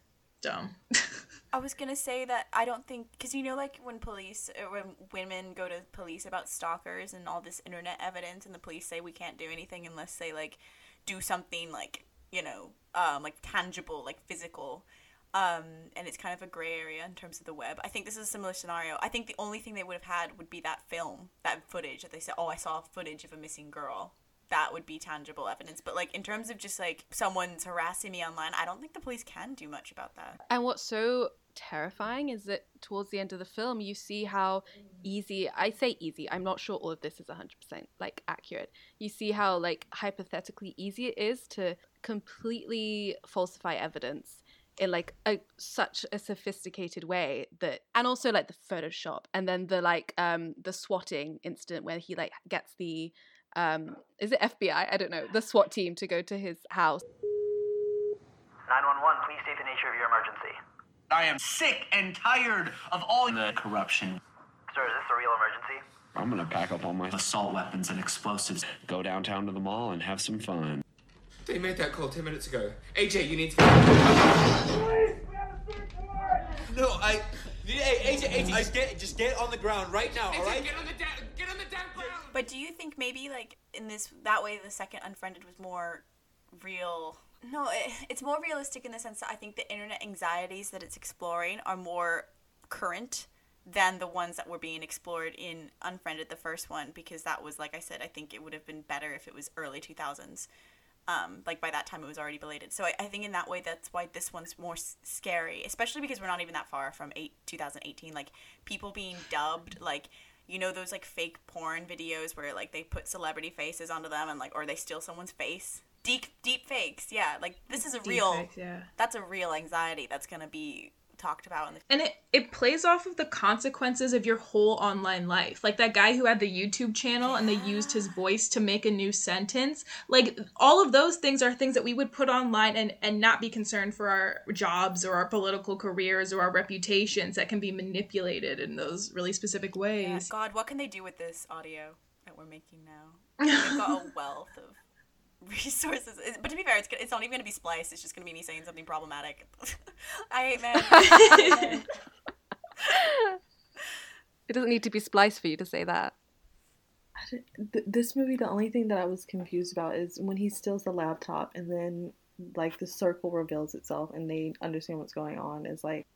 dumb. I was gonna say that I don't think because you know like when police or when women go to police about stalkers and all this internet evidence and the police say we can't do anything unless they like do something like you know um like tangible like physical um and it's kind of a gray area in terms of the web. I think this is a similar scenario. I think the only thing they would have had would be that film that footage that they said oh I saw footage of a missing girl. That would be tangible evidence. But like in terms of just like someone's harassing me online, I don't think the police can do much about that. And what's so terrifying is that towards the end of the film, you see how easy, I say easy, I'm not sure all of this is 100% like accurate. You see how like hypothetically easy it is to completely falsify evidence in like a such a sophisticated way that and also like the photoshop and then the like um the swatting incident where he like gets the um is it FBI I don't know the SWAT team to go to his house 911, please state the nature of your emergency. I am sick and tired of all the corruption. Sir, is this a real emergency? I'm gonna pack up all my assault weapons and explosives, go downtown to the mall, and have some fun. They made that call 10 minutes ago. AJ, you need to. No, I. Hey, AJ, AJ, just get, just get on the ground right now, all right? Get on the da- get on the damn ground. But do you think maybe like in this that way the second Unfriended was more real? No, it, it's more realistic in the sense that I think the internet anxieties that it's exploring are more current than the ones that were being explored in Unfriended, the first one, because that was like I said, I think it would have been better if it was early two thousands. Um, like by that time it was already belated. So I, I think in that way that's why this one's more s- scary, especially because we're not even that far from eight 2018. Like people being dubbed, like you know those like fake porn videos where like they put celebrity faces onto them and like or they steal someone's face. Deep deep fakes, yeah. Like this is a real. Deepfakes, yeah. That's a real anxiety that's gonna be talked about in the And it, it plays off of the consequences of your whole online life. Like that guy who had the YouTube channel and they used his voice to make a new sentence. Like all of those things are things that we would put online and, and not be concerned for our jobs or our political careers or our reputations that can be manipulated in those really specific ways. Yeah, God, what can they do with this audio that we're making now? They've got a wealth of resources. It- But to be fair, it's, it's not even going to be spliced. It's just going to be me saying something problematic. I hate men. it doesn't need to be spliced for you to say that th- this movie, the only thing that I was confused about is when he steals the laptop and then like the circle reveals itself and they understand what's going on. Is like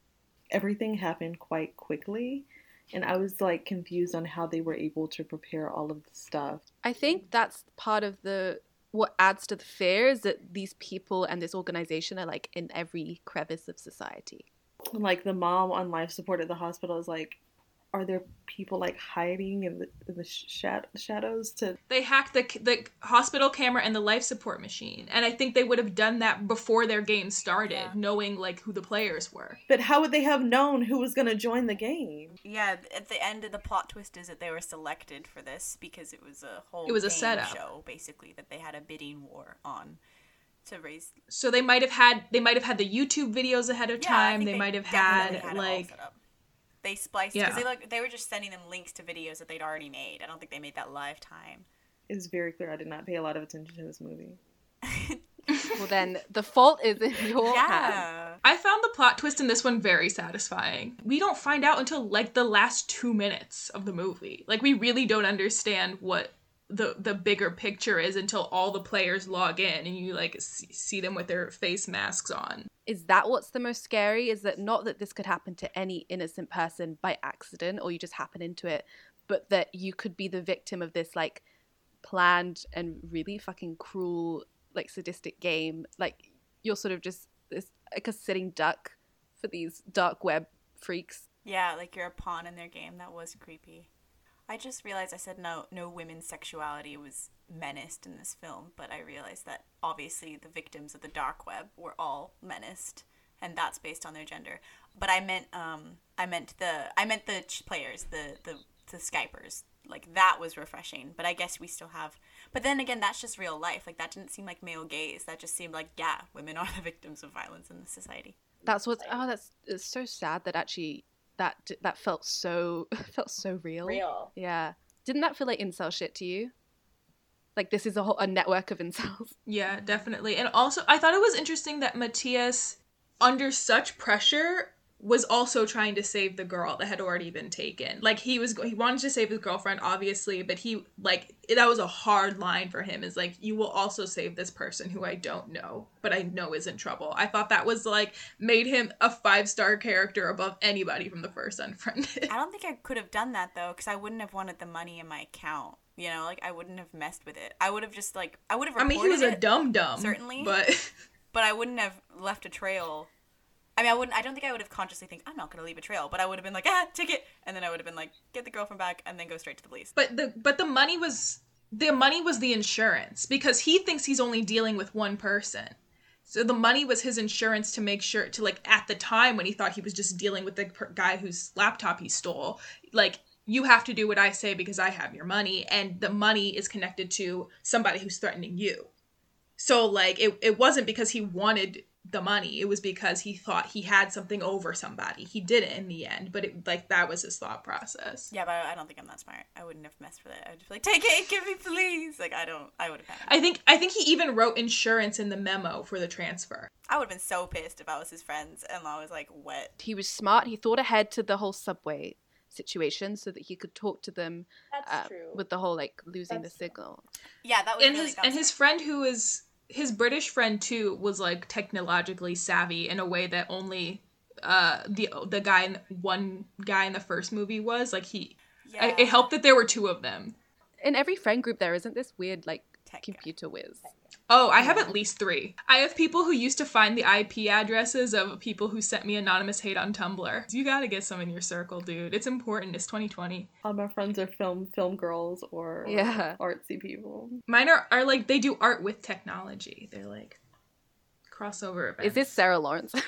everything happened quite quickly, and I was like confused on how they were able to prepare all of the stuff. I think that's part of the what adds to the fear is that these people and this organization are like in every crevice of society. Like the mom on life support at the hospital is like, are there people like hiding in the, in the shat- shadows to They hacked the the hospital camera and the life support machine, and I think they would have done that before their game started, knowing like who the players were. But how would they have known who was going to join the game? yeah, at the end of the plot twist is that they were selected for this because it was a whole It was a game setup. show, basically, that they had a bidding war on to raise. So they might have had they might have had the YouTube videos ahead of Yeah, time. They, they might have had, had like set up. They spliced Yeah. because they like they were just sending them links to videos that they'd already made. I don't think they made that live time. It's very clear I did not pay a lot of attention to this movie. Well, then the fault is in your hands. I found the plot twist in this one very satisfying. We don't find out until like the last two minutes of the movie. Like we really don't understand what the the bigger picture is until all the players log in and you like see, see them with their face masks on. Is that what's the most scary? Is that not that this could happen to any innocent person by accident or you just happen into it, but that you could be the victim of this like planned and really fucking cruel, like sadistic game. Like you're sort of just this like a sitting duck for these dark web freaks. Yeah, like you're a pawn in their game. That was creepy. I just realized I said no no women's sexuality was menaced in this film, but I realized that obviously the victims of the dark web were all menaced and that's based on their gender. But I meant um I meant the I meant the players, the the the Skypers. Like that was refreshing. But I guess we still have. But then again, that's just real life. Like that didn't seem like male gaze. That just seemed like yeah, women are the victims of violence in the society. That's what. Oh, that's it's so sad that actually that that felt so felt so real. Real. Yeah. Didn't that feel like incel shit to you? Like this is a whole a network of incels. Yeah, definitely. And also, I thought it was interesting that Matias, under such pressure, was also trying to save the girl that had already been taken. Like he was, he wanted to save his girlfriend, obviously, but he like that was a hard line for him. Is like you will also save this person who I don't know, but I know is in trouble. I thought that was like made him a five star character above anybody from the first Unfriended. I don't think I could have done that though, because I wouldn't have wanted the money in my account. You know, like I wouldn't have messed with it. I would have just like I would have. I mean, he was a dumb dumb, certainly, but but I wouldn't have left a trail. I mean, I wouldn't. I don't think I would have consciously think I'm not going to leave a trail, but I would have been like, ah, ticket, and then I would have been like, get the girlfriend back, and then go straight to the police. But the but the money was the money was the insurance because he thinks he's only dealing with one person. So the money was his insurance to make sure to like at the time when he thought he was just dealing with the per- guy whose laptop he stole, like you have to do what I say because I have your money and the money is connected to somebody who's threatening you. So like it it wasn't because he wanted the money. It was because he thought he had something over somebody. He did it in the end, but it like that was his thought process. Yeah, but I don't think I'm that smart. I wouldn't have messed with it. I'd just be like, take it, give me, please. Like I don't. I would have. I think I think he even wrote insurance in the memo for the transfer. I would have been so pissed if I was his friends and I was like wet. He was smart. He thought ahead to the whole subway situation so that he could talk to them That's uh, true. with the whole like losing That's the signal. Yeah, that was and really his and his friend who is his British friend too was like technologically savvy in a way that only uh the the guy in one guy in the first movie was like he Yeah. I, it helped that there were two of them In every friend group, there isn't this weird like computer whiz. oh i have at least three i have people who used to find the ip addresses of people who sent me anonymous hate on tumblr you gotta get some in your circle dude it's important it's 2020 All my friends are film film girls or Yeah. artsy people. mine are, are like they do art with technology they're like crossover events. Is this Sarah Lawrence?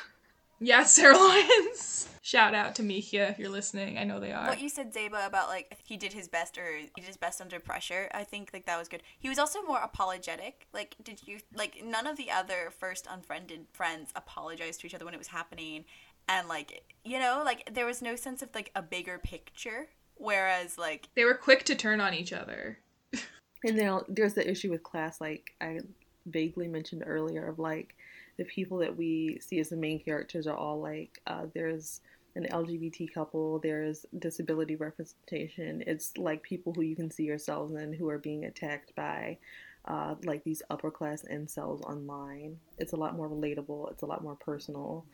Yeah, Sarah Lawrence. Shout out to Mikia if you're listening. I know they are. What you said, Zeba, about like he did his best or he did his best under pressure. I think like that was good. He was also more apologetic. Like, did you like none of the other first unfriended friends apologized to each other when it was happening, and like you know like there was no sense of like a bigger picture. Whereas like they were quick to turn on each other. And then there's the issue with class, like I vaguely mentioned earlier, of like the people that we see as the main characters are all like uh, there's an LGBT couple, there's disability representation. It's like people who you can see yourselves in who are being attacked by uh, like these upper class incels online. It's a lot more relatable. It's a lot more personal,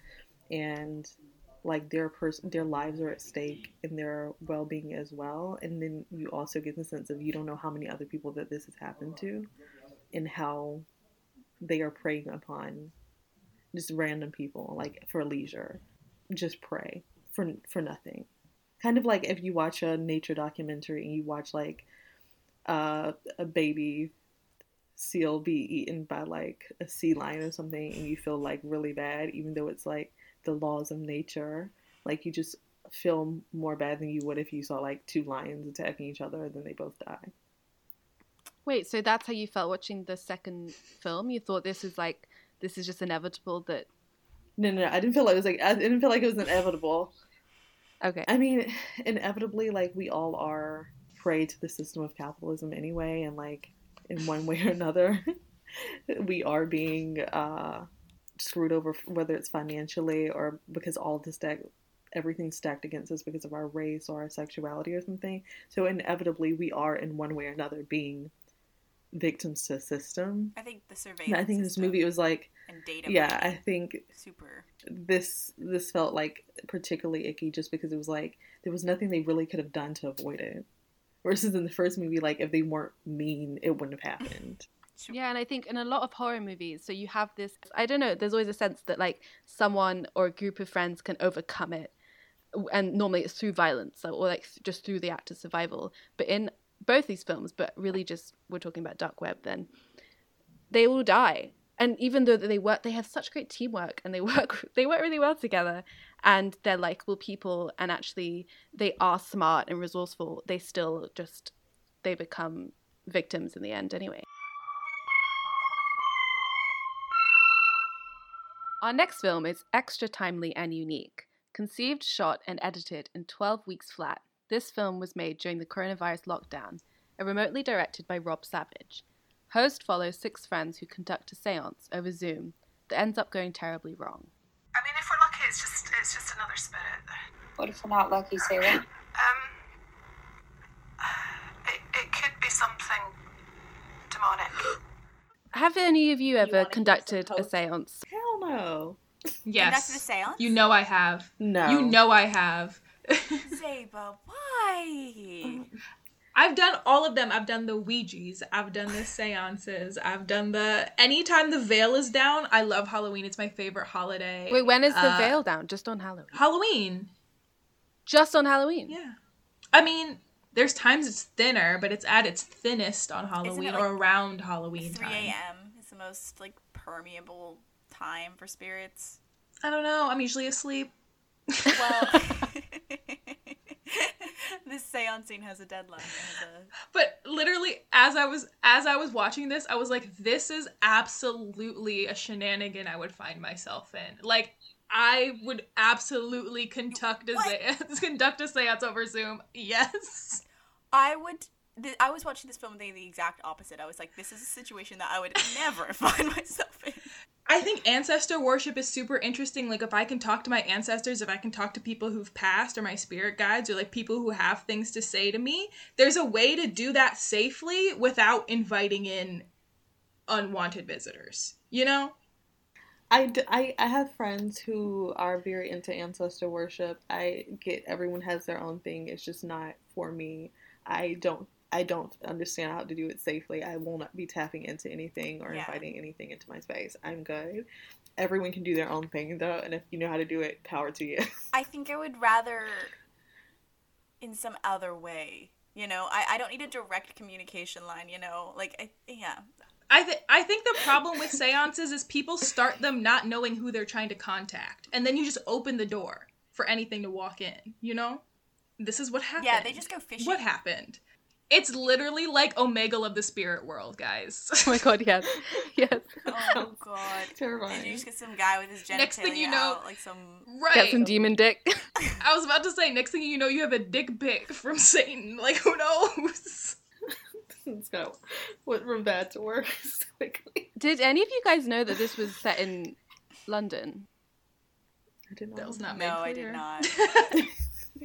and like their person, their lives are at stake and their well being as well. And then you also get the sense of you don't know how many other people that this has happened to, and how they are preying upon just random people like for leisure, just pray for for nothing. Kind of like if you watch a nature documentary and you watch like uh, a baby seal be eaten by like a sea lion or something and you feel like really bad even though it's like the laws of nature like you just feel more bad than you would if you saw like two lions attacking each other and then they both die Wait, so that's how you felt watching the second film? You thought this is like this is just inevitable that no no, no i didn't feel like it was like i didn't feel like it was inevitable. Okay. I mean inevitably like we all are prey to the system of capitalism anyway and like in one way or another we are being uh screwed over whether it's financially or because all the stack everything's stacked against us because of our race or our sexuality or something. So inevitably we are in one way or another being victims to a system I think the and surveillance. i think this movie was like and data. yeah i think super. this this felt like particularly icky just because it was like there was nothing they really could have done to avoid it versus in the first movie like if they weren't mean it wouldn't have happened Yeah, and I think in a lot of horror movies, so you have this I don't know, there's always a sense that like someone or a group of friends can overcome it. And normally it's through violence or like just through the act of survival. But in both these films, but really just we're talking about Dark Web then, they all die. and even though they work they have such great teamwork and they work they work really well together. And they're likable people and actually they are smart and resourceful. They still just they become victims in the end anyway. Our next film is extra timely and unique conceived shot and edited in 12 weeks flat this film was made during the coronavirus lockdown and remotely directed by rob savage Host follows six friends who conduct a seance over Zoom that ends up going terribly wrong. I mean, if we're lucky, it's just it's just another spirit. What if we're not lucky, Sarah? Um, it, it could be something demonic. Have any of you ever conducted a seance? Hell no. Yes. Conducted a seance? You know I have. No. You know I have. Zeba, why? I've done all of them. I've done the Ouija's. I've done the seances. I've done the. Anytime the veil is down, I love Halloween. It's my favorite holiday. Wait, when is the Uh, veil down? Just on Halloween. Halloween. Just on Halloween. Yeah. I mean, there's times it's thinner, but it's at its thinnest on Halloween like or around Halloween 3 time. a.m. is the most like permeable time for spirits. I don't know. I'm usually asleep. Well, this seance scene has a deadline. Has a- But literally, as I was as I was watching this, I was like, "This is absolutely a shenanigan I would find myself in." Like, I would absolutely conduct a seance, conduct a seance over Zoom. Yes. I would. Th- I was watching this film thinking the exact opposite. I was like, this is a situation that I would never find myself in. I think ancestor worship is super interesting. Like, if I can talk to my ancestors, if I can talk to people who've passed, or my spirit guides, or like people who have things to say to me, there's a way to do that safely without inviting in unwanted visitors. You know? I, d- I, I have friends who are very into ancestor worship. I get everyone has their own thing. It's just not for me. I don't I don't understand how to do it safely. I will not be tapping into anything or Yeah. inviting anything into my space. I'm good. Everyone can do their own thing though, and if you know how to do it, power to you. I think I would rather in some other way. You know, I, I don't need a direct communication line, you know? Like, I, yeah. I think I think the problem with seances is people start them not knowing who they're trying to contact, and then you just open the door for anything to walk in. You know, this is what happened. Yeah, they just go fishing. What happened? It's literally like Omegle of the spirit world, guys. Oh my god, yes. Yes. Oh, God. Terrifying. Did you just get some guy with his genitalia Next thing you know- out, like some... right. Get some demon dick. I was about to say, next thing you know, you have a dick pic from Satan. Like, who knows? Let's go. Went from bad to worse quickly. Did any of you guys know that this was set in London? I didn't know. That was not made No, I did not.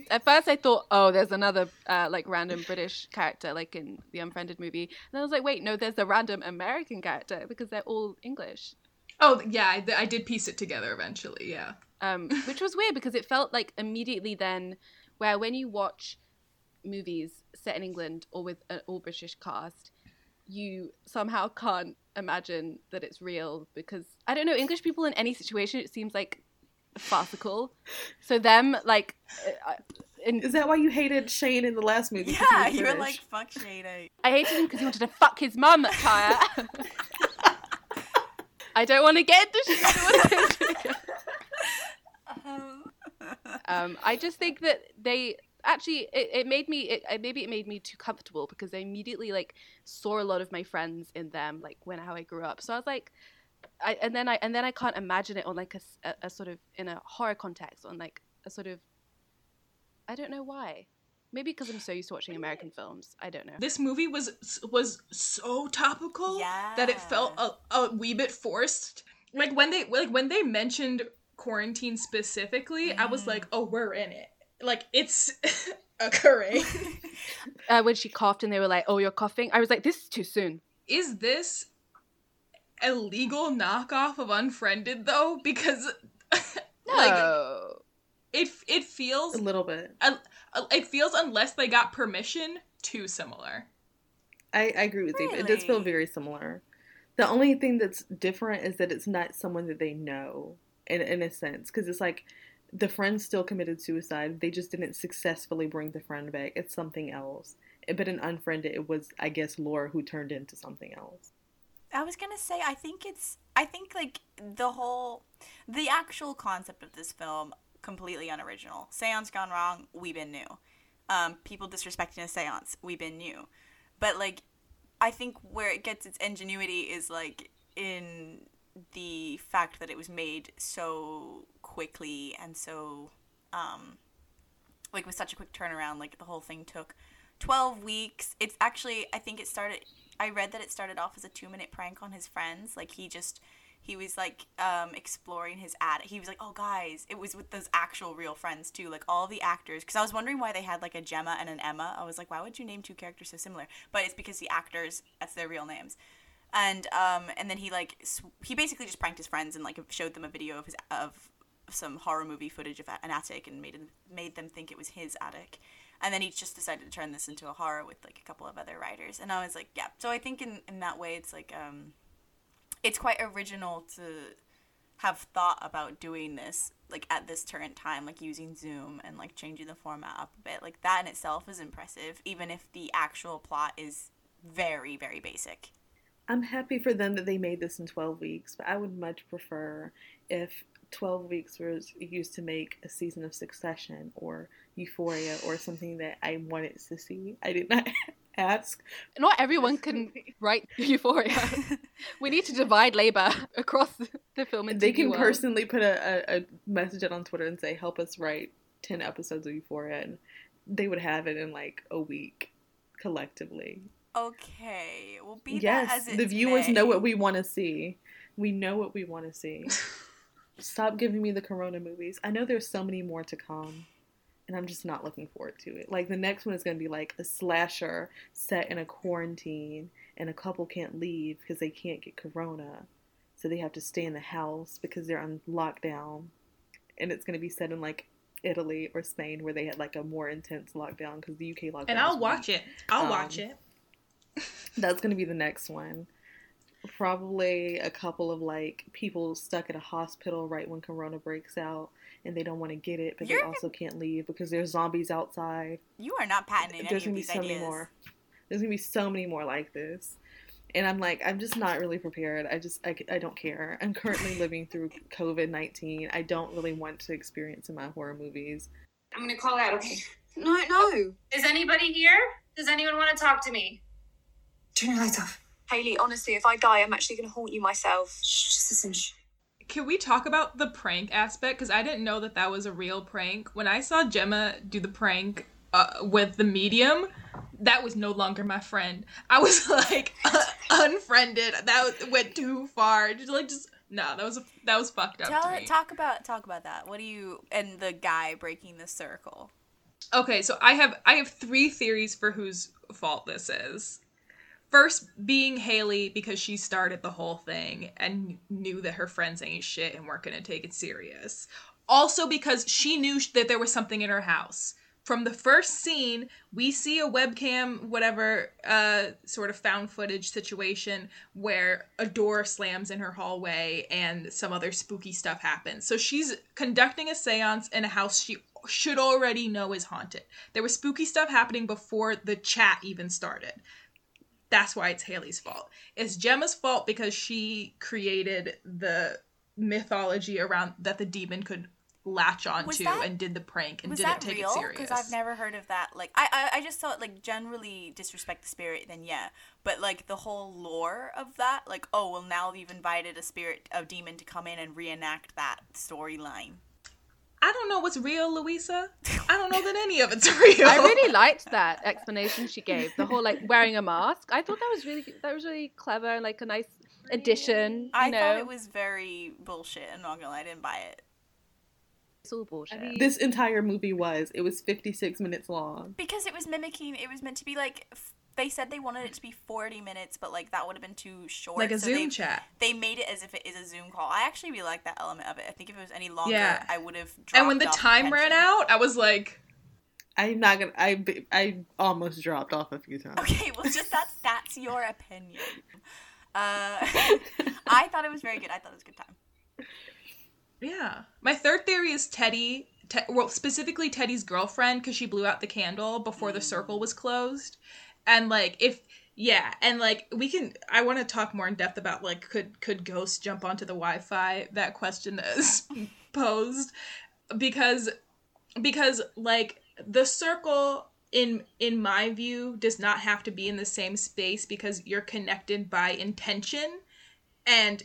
At first, I thought, oh, there's another uh, like random British character, like in the Unfriended movie. And I was like, wait, no, there's a random American character because they're all English. Oh yeah, I, I did piece it together eventually. Yeah. um, which was weird because it felt like immediately then, where when you watch movies set in England or with an all British cast, you somehow can't imagine that it's real because I don't know English people in any situation it seems like farcical. So them like, uh, in, Is that why you hated Shane in the last movie? Yeah, you were like, fuck Shade. I hated him because he wanted to fuck his mum, Kaya. I don't want to get into shit. um, I just think that they actually it, it made me it, it- maybe it made me too comfortable because I immediately like saw a lot of my friends in them like when how I grew up. So I was like, I and then I and then I can't imagine it on like a a sort of in a horror context on like a sort of I don't know why. Maybe because I'm so used to watching American films. I don't know. This movie was was so topical that it felt a, a wee bit forced. Like when they like when they mentioned quarantine specifically, I was like, "Oh, we're in it." Like it's occurring. uh, when she coughed and they were like, "Oh, you're coughing," I was like, "This is too soon." Is this a legal knockoff of Unfriended though? Because like No. it it feels a little bit. a- a- uh, it feels unless they got permission too similar. I, I agree with you. It does feel very similar. The only thing that's different is that it's not someone that they know, in in a sense, because it's like the friend still committed suicide. They just didn't successfully bring the friend back. It's something else. But in Unfriended, it was I guess Laura who turned into something else. I was gonna say I think it's I think like the whole the actual concept of this film completely unoriginal. Seance gone wrong, we been new. Um, people disrespecting a seance, we been new. But like I think where it gets its ingenuity is like in the fact that it was made so quickly and so um like with such a quick turnaround like the whole thing took 12 weeks it's actually i think it started i read that it started off as a two minute prank on his friends like he just he was like um exploring his ad he was like oh guys it was with those actual real friends too like all the actors because i was wondering why they had like a gemma and an emma i was like why would you name two characters so similar? But it's because the actors that's their real names. And um and then he like sw- he basically just pranked his friends and like showed them a video of his of some horror movie footage of an attic and made made them think it was his attic and then he just decided to turn this into a horror with like a couple of other writers. And i was like yeah. So i think in in that way it's like um it's quite original to have thought about doing this like at this current time like using zoom and like changing the format up a bit. Like that in itself is impressive even if the actual plot is very very basic. I'm happy for them that they made this in 12 weeks, but I would much prefer if 12 weeks was used to make a season of Succession or Euphoria or something that I wanted to see. I did not ask. Not everyone can write Euphoria. we need to divide labor across the film and They TV can world. personally put a, a, a message out on Twitter and say, help us write 10 episodes of Euphoria, and they would have it in like a week collectively. okay we'll be that yes, as the viewers may. know what we want to see. We know what we want to see. Stop giving me the Corona movies. I know there's so many more to come, and I'm just not looking forward to it. Like the next one is going to be like a slasher set in a quarantine, and a couple can't leave because they can't get Corona, so they have to stay in the house because they're on lockdown, and it's going to be set in like Italy or Spain where they had like a more intense lockdown because the UK lockdown. And I'll watch it. I'll watch Um, it. That's gonna be the next one. Probably a couple of like people stuck at a hospital right when Corona breaks out, and they don't want to get it, but You're- they also can't leave because there's zombies outside. you are not patenting There's of gonna be these so ideas many more. There's gonna be so many more like this, and I'm like, I'm just not really prepared. I just, I, I don't care. I'm currently living through COVID nineteen. I don't really want to experience in my horror movies. I'm gonna call out, okay? No, no. Is anybody here? Does anyone want to talk to me? Turn your lights off. Haley, honestly, if I die, I'm actually going to haunt you myself. Shh, just listen. Can we talk about the prank aspect? Because I didn't know that that was a real prank. When I saw Gemma do the prank uh, with the medium, that was no longer my friend. I was like unfriended. That went too far. Just like just no, that was that was fucked up Tell to me. talk about talk about that. What do you and the guy breaking the circle? Okay, so I have I have three theories for whose fault this is. First being Haley because she started the whole thing and knew that her friends ain't shit and weren't gonna take it serious. Also because she knew that there was something in her house. From the first scene, we see a webcam, whatever, uh, sort of found footage situation where a door slams in her hallway and some other spooky stuff happens. So she's conducting a seance in a house she should already know is haunted. There was spooky stuff happening before the chat even started. That's why it's Haley's fault. It's Gemma's fault because she created the mythology around that the demon could latch onto that- and did the prank and didn't take real? it serious. Because I've never heard of that. Like, I, I, I just thought like generally disrespect the spirit. Then yeah, but like the whole lore of that, like, oh well, now you've invited a spirit, a demon, to come in and reenact that storyline. I don't know what's real, Louisa. I don't know that any of it's real. I really liked that explanation she gave. The whole like wearing a mask. I thought that was really that was really clever and like a nice addition. You I know, thought it was very bullshit. I'm not gonna lie, I didn't buy it. it's all bullshit. This entire movie was. It was 56 minutes long. Because it was mimicking. It was meant to be like. f- They said they wanted it to be 40 minutes, but like that would have been too short. Like a so Zoom they, chat. They made it as if it is a Zoom call. I actually really like that element of it. I think if it was any longer, Yeah. I would have. and when the time ran out, I was like, I'm not gonna. I I almost dropped off a few times. Okay, well, just that's that's your opinion. Uh, I thought it was very good. I thought it was a good time. Yeah. My third theory is Teddy, te- well, specifically Teddy's girlfriend, because she blew out the candle before the circle was closed. And, like, if Yeah, and like we can I want to talk more in depth about like could could ghosts jump onto the Wi-Fi? That question is posed because because like the circle in in my view does not have to be in the same space because you're connected by intention and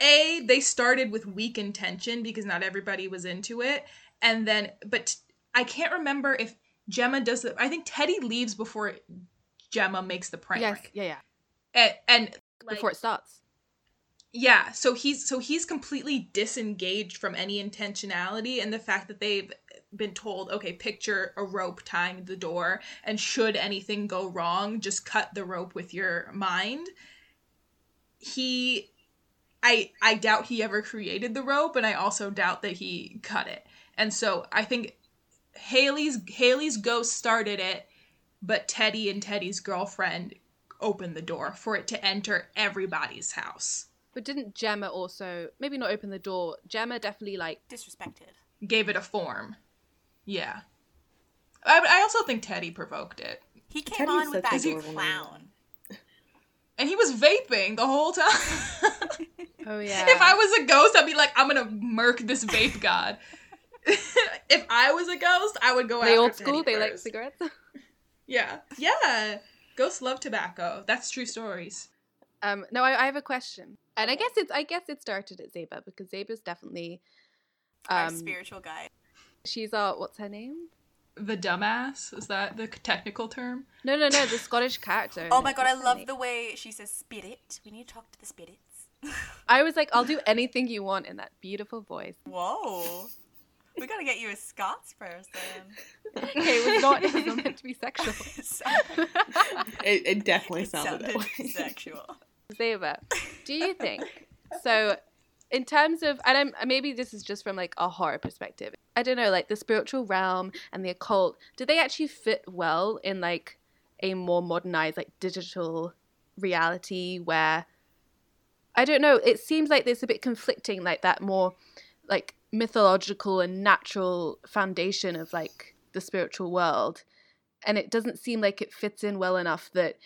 a they started with weak intention because not everybody was into it and then but I can't remember if Gemma does it. I think Teddy leaves before Gemma makes the prank. Yes, yeah, yeah. And, and like, Before it starts. yeah, so he's so he's completely disengaged from any intentionality and the fact that they've been told, okay, picture a rope tying the door and should anything go wrong, just cut the rope with your mind. He I I doubt he ever created the rope and I also doubt that he cut it. And so I think Haley's Haley's ghost started it, but Teddy and Teddy's girlfriend opened the door for it to enter everybody's house. But didn't Gemma also maybe not open the door? Gemma definitely like disrespected. Gave it a form. Yeah. I, I also think Teddy provoked it. He came Teddy's on with that a clown. And he was vaping the whole time. Oh yeah. if I was a ghost, I'd be like, I'm gonna murk this vape god. if I was a ghost, I would go they after old school, Teddy they like cigarettes. Yeah. Yeah. Ghosts love tobacco. That's true stories. Um, no, I, I have a question, and I guess it's I guess it started at Zeba because Zeba's definitely Our um spiritual guide. she's our what's her name? The dumbass is that the technical term? No, no, no, the Scottish character. Oh my god, I love name? the way she says spirit. We need to talk to the spirits. I was like, I'll do anything you want in that beautiful voice. Whoa. We gotta get you a Scots person. Okay, it was not, it was not meant to be sexual. It, it definitely It sounded, that sounded way. sexual. Zeba, do you think so? In terms of, and I'm, maybe this is just from like a horror perspective. I don't know, like the spiritual realm and the occult. Do they actually fit well in like a more modernized, like digital reality where I don't know. It seems like there's a bit conflicting, like that more like mythological and natural foundation of like the spiritual world, and it doesn't seem like it fits in well enough that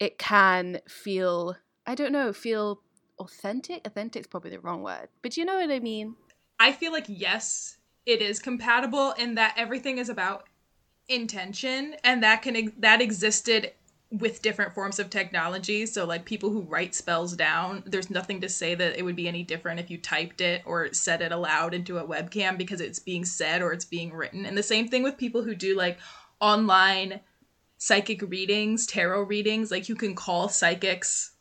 it can feel I don't know, feel authentic. Authentic's probably the wrong word, but you know what I mean. I feel like yes, it is compatible in that everything is about intention and that can that existed with different forms of technology. So like people who write spells down, there's nothing to say that it would be any different if you typed it or said it aloud into a webcam because it's being said or it's being written. And the same thing with people who do like online psychic readings, tarot readings, like you can call psychics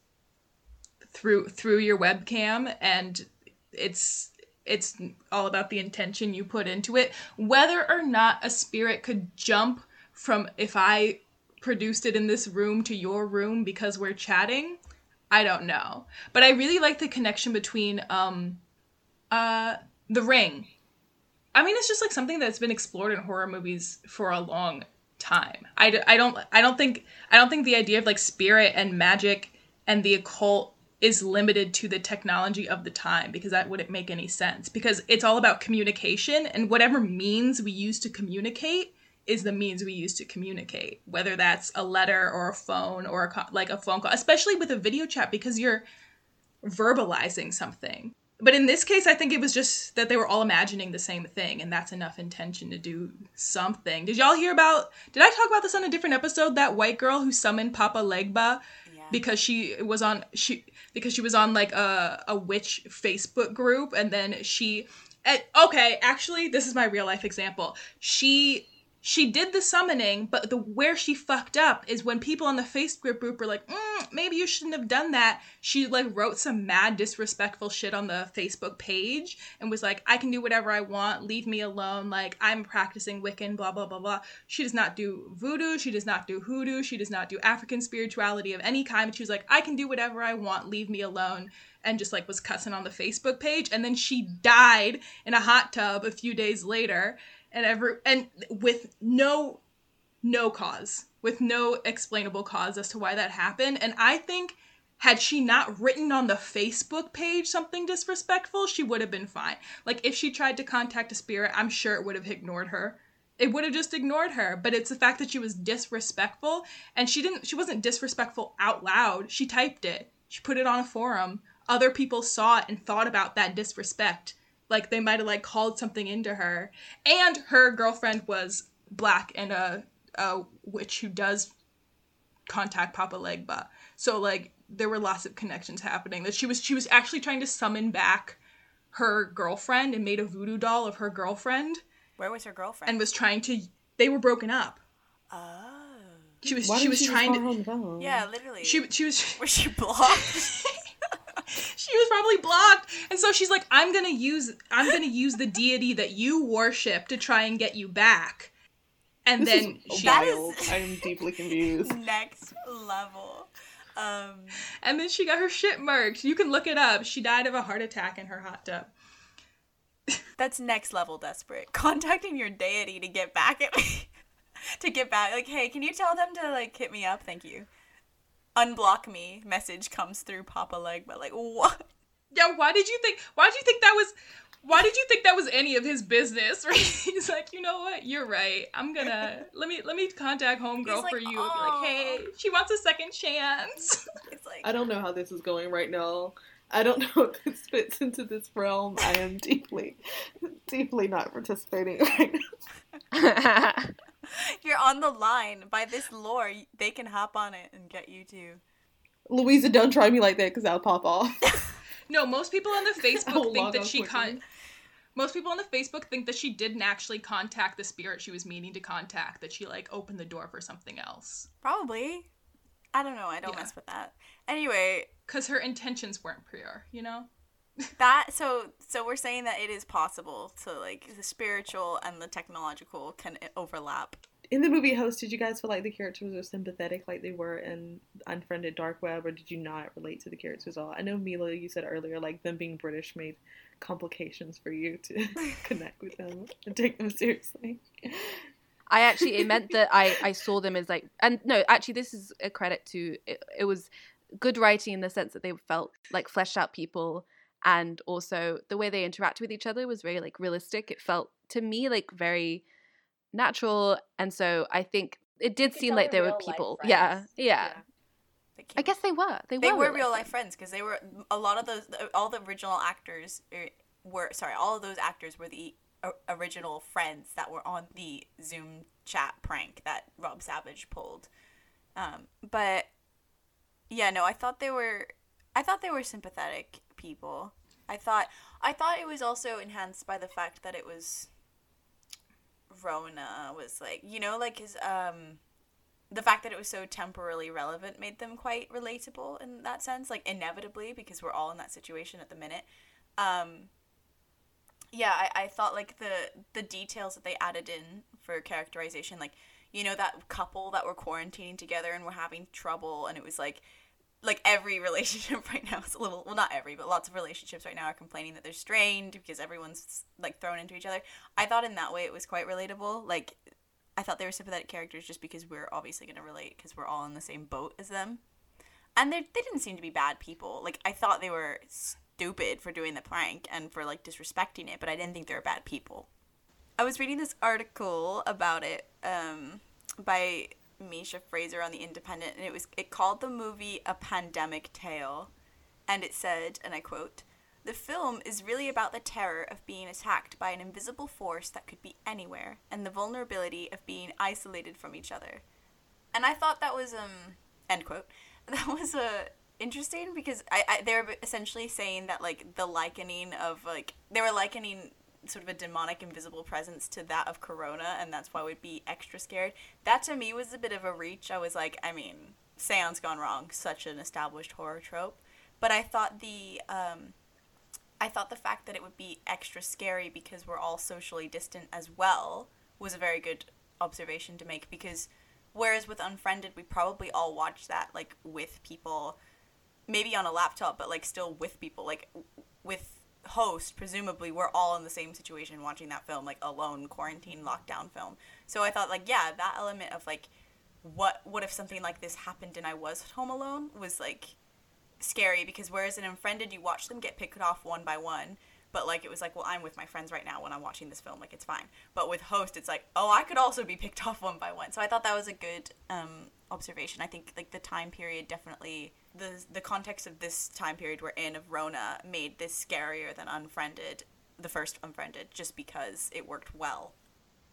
through through your webcam and it's it's all about the intention you put into it whether or not a spirit could jump from if i produced it in this room to your room because we're chatting? I don't know. But i really like the connection between um uh the ring. I mean it's just like something that's been explored in horror movies for a long time. I, I don't i don't think i don't think the idea of like spirit and magic and the occult is limited to the technology of the time because that wouldn't make any sense. Because it's all about communication and whatever means we use to communicate is the means we use to communicate whether that's a letter or a phone or a co- like a phone call especially with a video chat because you're verbalizing something. But in this case i think it was just that they were all imagining the same thing and that's enough intention to do something. Did y'all hear about did i talk about this on a different episode? That white girl who summoned papa legba because she was on she because she was on like a, a witch facebook group and then she and, okay actually this is my real life example. She she did the summoning but the where she fucked up is when people on the facebook group were like mm, maybe you shouldn't have done that. She like wrote some mad disrespectful shit on the facebook page and was like i can do whatever i want. Leave me alone. Like i'm practicing wiccan blah blah blah blah. She does not do voodoo. She does not do hoodoo. She does not do african spirituality of any kind. But she was like i can do whatever i want. Leave me alone. And just like was cussing on the facebook page. And then she died in a hot tub a few days later and every and with no no cause with no explainable cause as to why that happened. And i think had she not written on the facebook page something disrespectful she would have been fine. Like if she tried to contact a spirit i'm sure it would have ignored her. It would have just ignored her. But it's the fact that she was disrespectful and she didn't she wasn't disrespectful out loud. She typed it. She put it on a forum. Other people saw it and thought about that disrespect like they might have like called something into her and her girlfriend was black and a, a witch who does contact papa legba so like there were lots of connections happening that she was she was actually trying to summon back her girlfriend and made a voodoo doll of her girlfriend Where was her girlfriend? and was trying to they were broken up oh. she was Why she was she trying call her on to? Yeah, literally. she she was was she blocked? she was probably blocked and so she's like i'm gonna use i'm gonna use the deity that you worship to try and get you back and This then is she wild. I'm deeply confused. Next level. Um, and then she got her shit murked you can look it up she died of a heart attack in her hot tub that's next level desperate. Contacting your deity to get back at me. to get back like, hey, can you tell them to like hit me up? Thank you. Unblock me. Message comes through Papa Leg, but like what? yeah why did you think why did you think that was why did you think that was any of his business right he's like you know what you're right i'm gonna let me let me contact homegirl like, for you and be like oh. hey she wants a second chance it's like I don't know how this is going right now. I don't know if this fits into this realm. I am deeply, deeply not participating right now. You're on the line. By this lore, they can hop on it and get you too. Louisa, don't try me like that because I'll pop off. no most people on the facebook think that she quickly. con most people on the facebook think that she didn't actually contact the spirit she was meaning to contact that she like opened the door for something else Probably. I don't know. I don't Yeah. mess with that. Anyway, because her intentions weren't pure you know that so so we're saying that it is possible to like the spiritual and the technological can overlap. In the movie Host, did you guys feel like the characters were sympathetic like they were in Unfriended Dark Web, or did you not relate to the characters at all? I know Mila, you said earlier, like them being British made complications for you to connect with them and take them seriously. I actually it meant that I I saw them as like and no actually this is a credit to it, it was good writing in the sense that they felt like fleshed out people and also the way they interact with each other was very like realistic. It felt to me like very natural and so I think it did seem like there were people friends. yeah, yeah. I guess they were. They, They were, were. real life friends because they were a lot of those all the original actors er, were sorry all of those actors were the original friends that were on the Zoom chat prank that Rob Savage pulled. Um, but yeah, no, I thought they were I thought they were sympathetic people. I thought I thought it was also enhanced by the fact that it was Rona was like you know like his um the fact that it was so temporarily relevant made them quite relatable in that sense like inevitably because we're all in that situation at the minute um yeah I, I thought like the the details that they added in for characterization like you know that couple that were quarantining together and were having trouble and it was like like every relationship right now is a little well not every but lots of relationships right now are complaining that they're strained because everyone's like thrown into each other. I thought in that way it was quite relatable. Like i thought they were sympathetic characters just because we're obviously going to relate because we're all in the same boat as them. And they didn't seem to be bad people. Like i thought they were stupid for doing the prank and for like disrespecting it but i didn't think they were bad people. I was reading this article about it um by Misha Fraser on the Independent, and it was it called the movie a pandemic tale, and it said, and I quote, "The film is really about the terror of being attacked by an invisible force that could be anywhere, and the vulnerability of being isolated from each other." And I thought that was um end quote. That was uh, interesting because I, I they were essentially saying that like the likening of like they were likening sort of a demonic invisible presence to that of corona and that's why we'd be extra scared. That to me was a bit of a reach. I was like i mean seance gone wrong. Such an established horror trope. But i thought the um i thought the fact that it would be extra scary because we're all socially distant as well was a very good observation to make because whereas with unfriended we probably all watched that like with people maybe on a laptop but like still with people like with host presumably we're all in the same situation watching that film like alone quarantine lockdown film so i thought like yeah that element of like what what if something like this happened and i was home alone was like scary because whereas in unfriended you watch them get picked off one by one but like it was like, well, I'm with my friends right now when I'm watching this film, like it's fine. But with host, it's like, oh, I could also be picked off one by one. So I thought that was a good um, observation. I think like the time period definitely the the context of this time period we're in of Rona made this scarier than Unfriended, the first Unfriended, just because it worked well.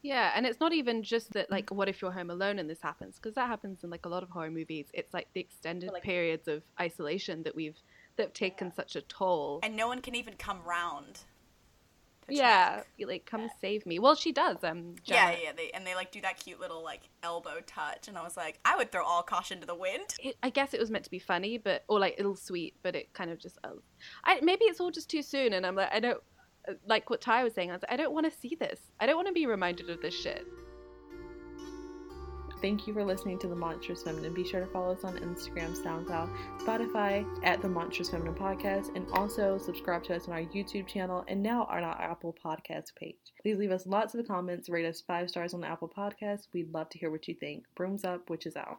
Yeah, and it's not even just that like what if you're home alone and this happens because that happens in like a lot of horror movies. It's like the extended like- periods of isolation that we've that have taken such a toll. And no one can even come round. Yeah, you, like come save me. Well, she does. Um, Yeah, yeah, they and they like do that cute little like elbow touch, and I was like, I would throw all caution to the wind. It, I guess it was meant to be funny, but or like little sweet, but it kind of just. Oh, I maybe it's all just too soon, and I'm like, I don't like what Ty was saying. I was like, I don't want to see this. I don't want to be reminded of this shit. Thank you for listening to The Monstrous Feminine. Be sure to follow us on Instagram, SoundCloud, Spotify at The Monstrous Feminine Podcast, and also subscribe to us on our YouTube channel and now on our Apple Podcast page. Please leave us lots of comments, rate us five stars on the Apple Podcasts. We'd love to hear what you think. Brooms up, which is out.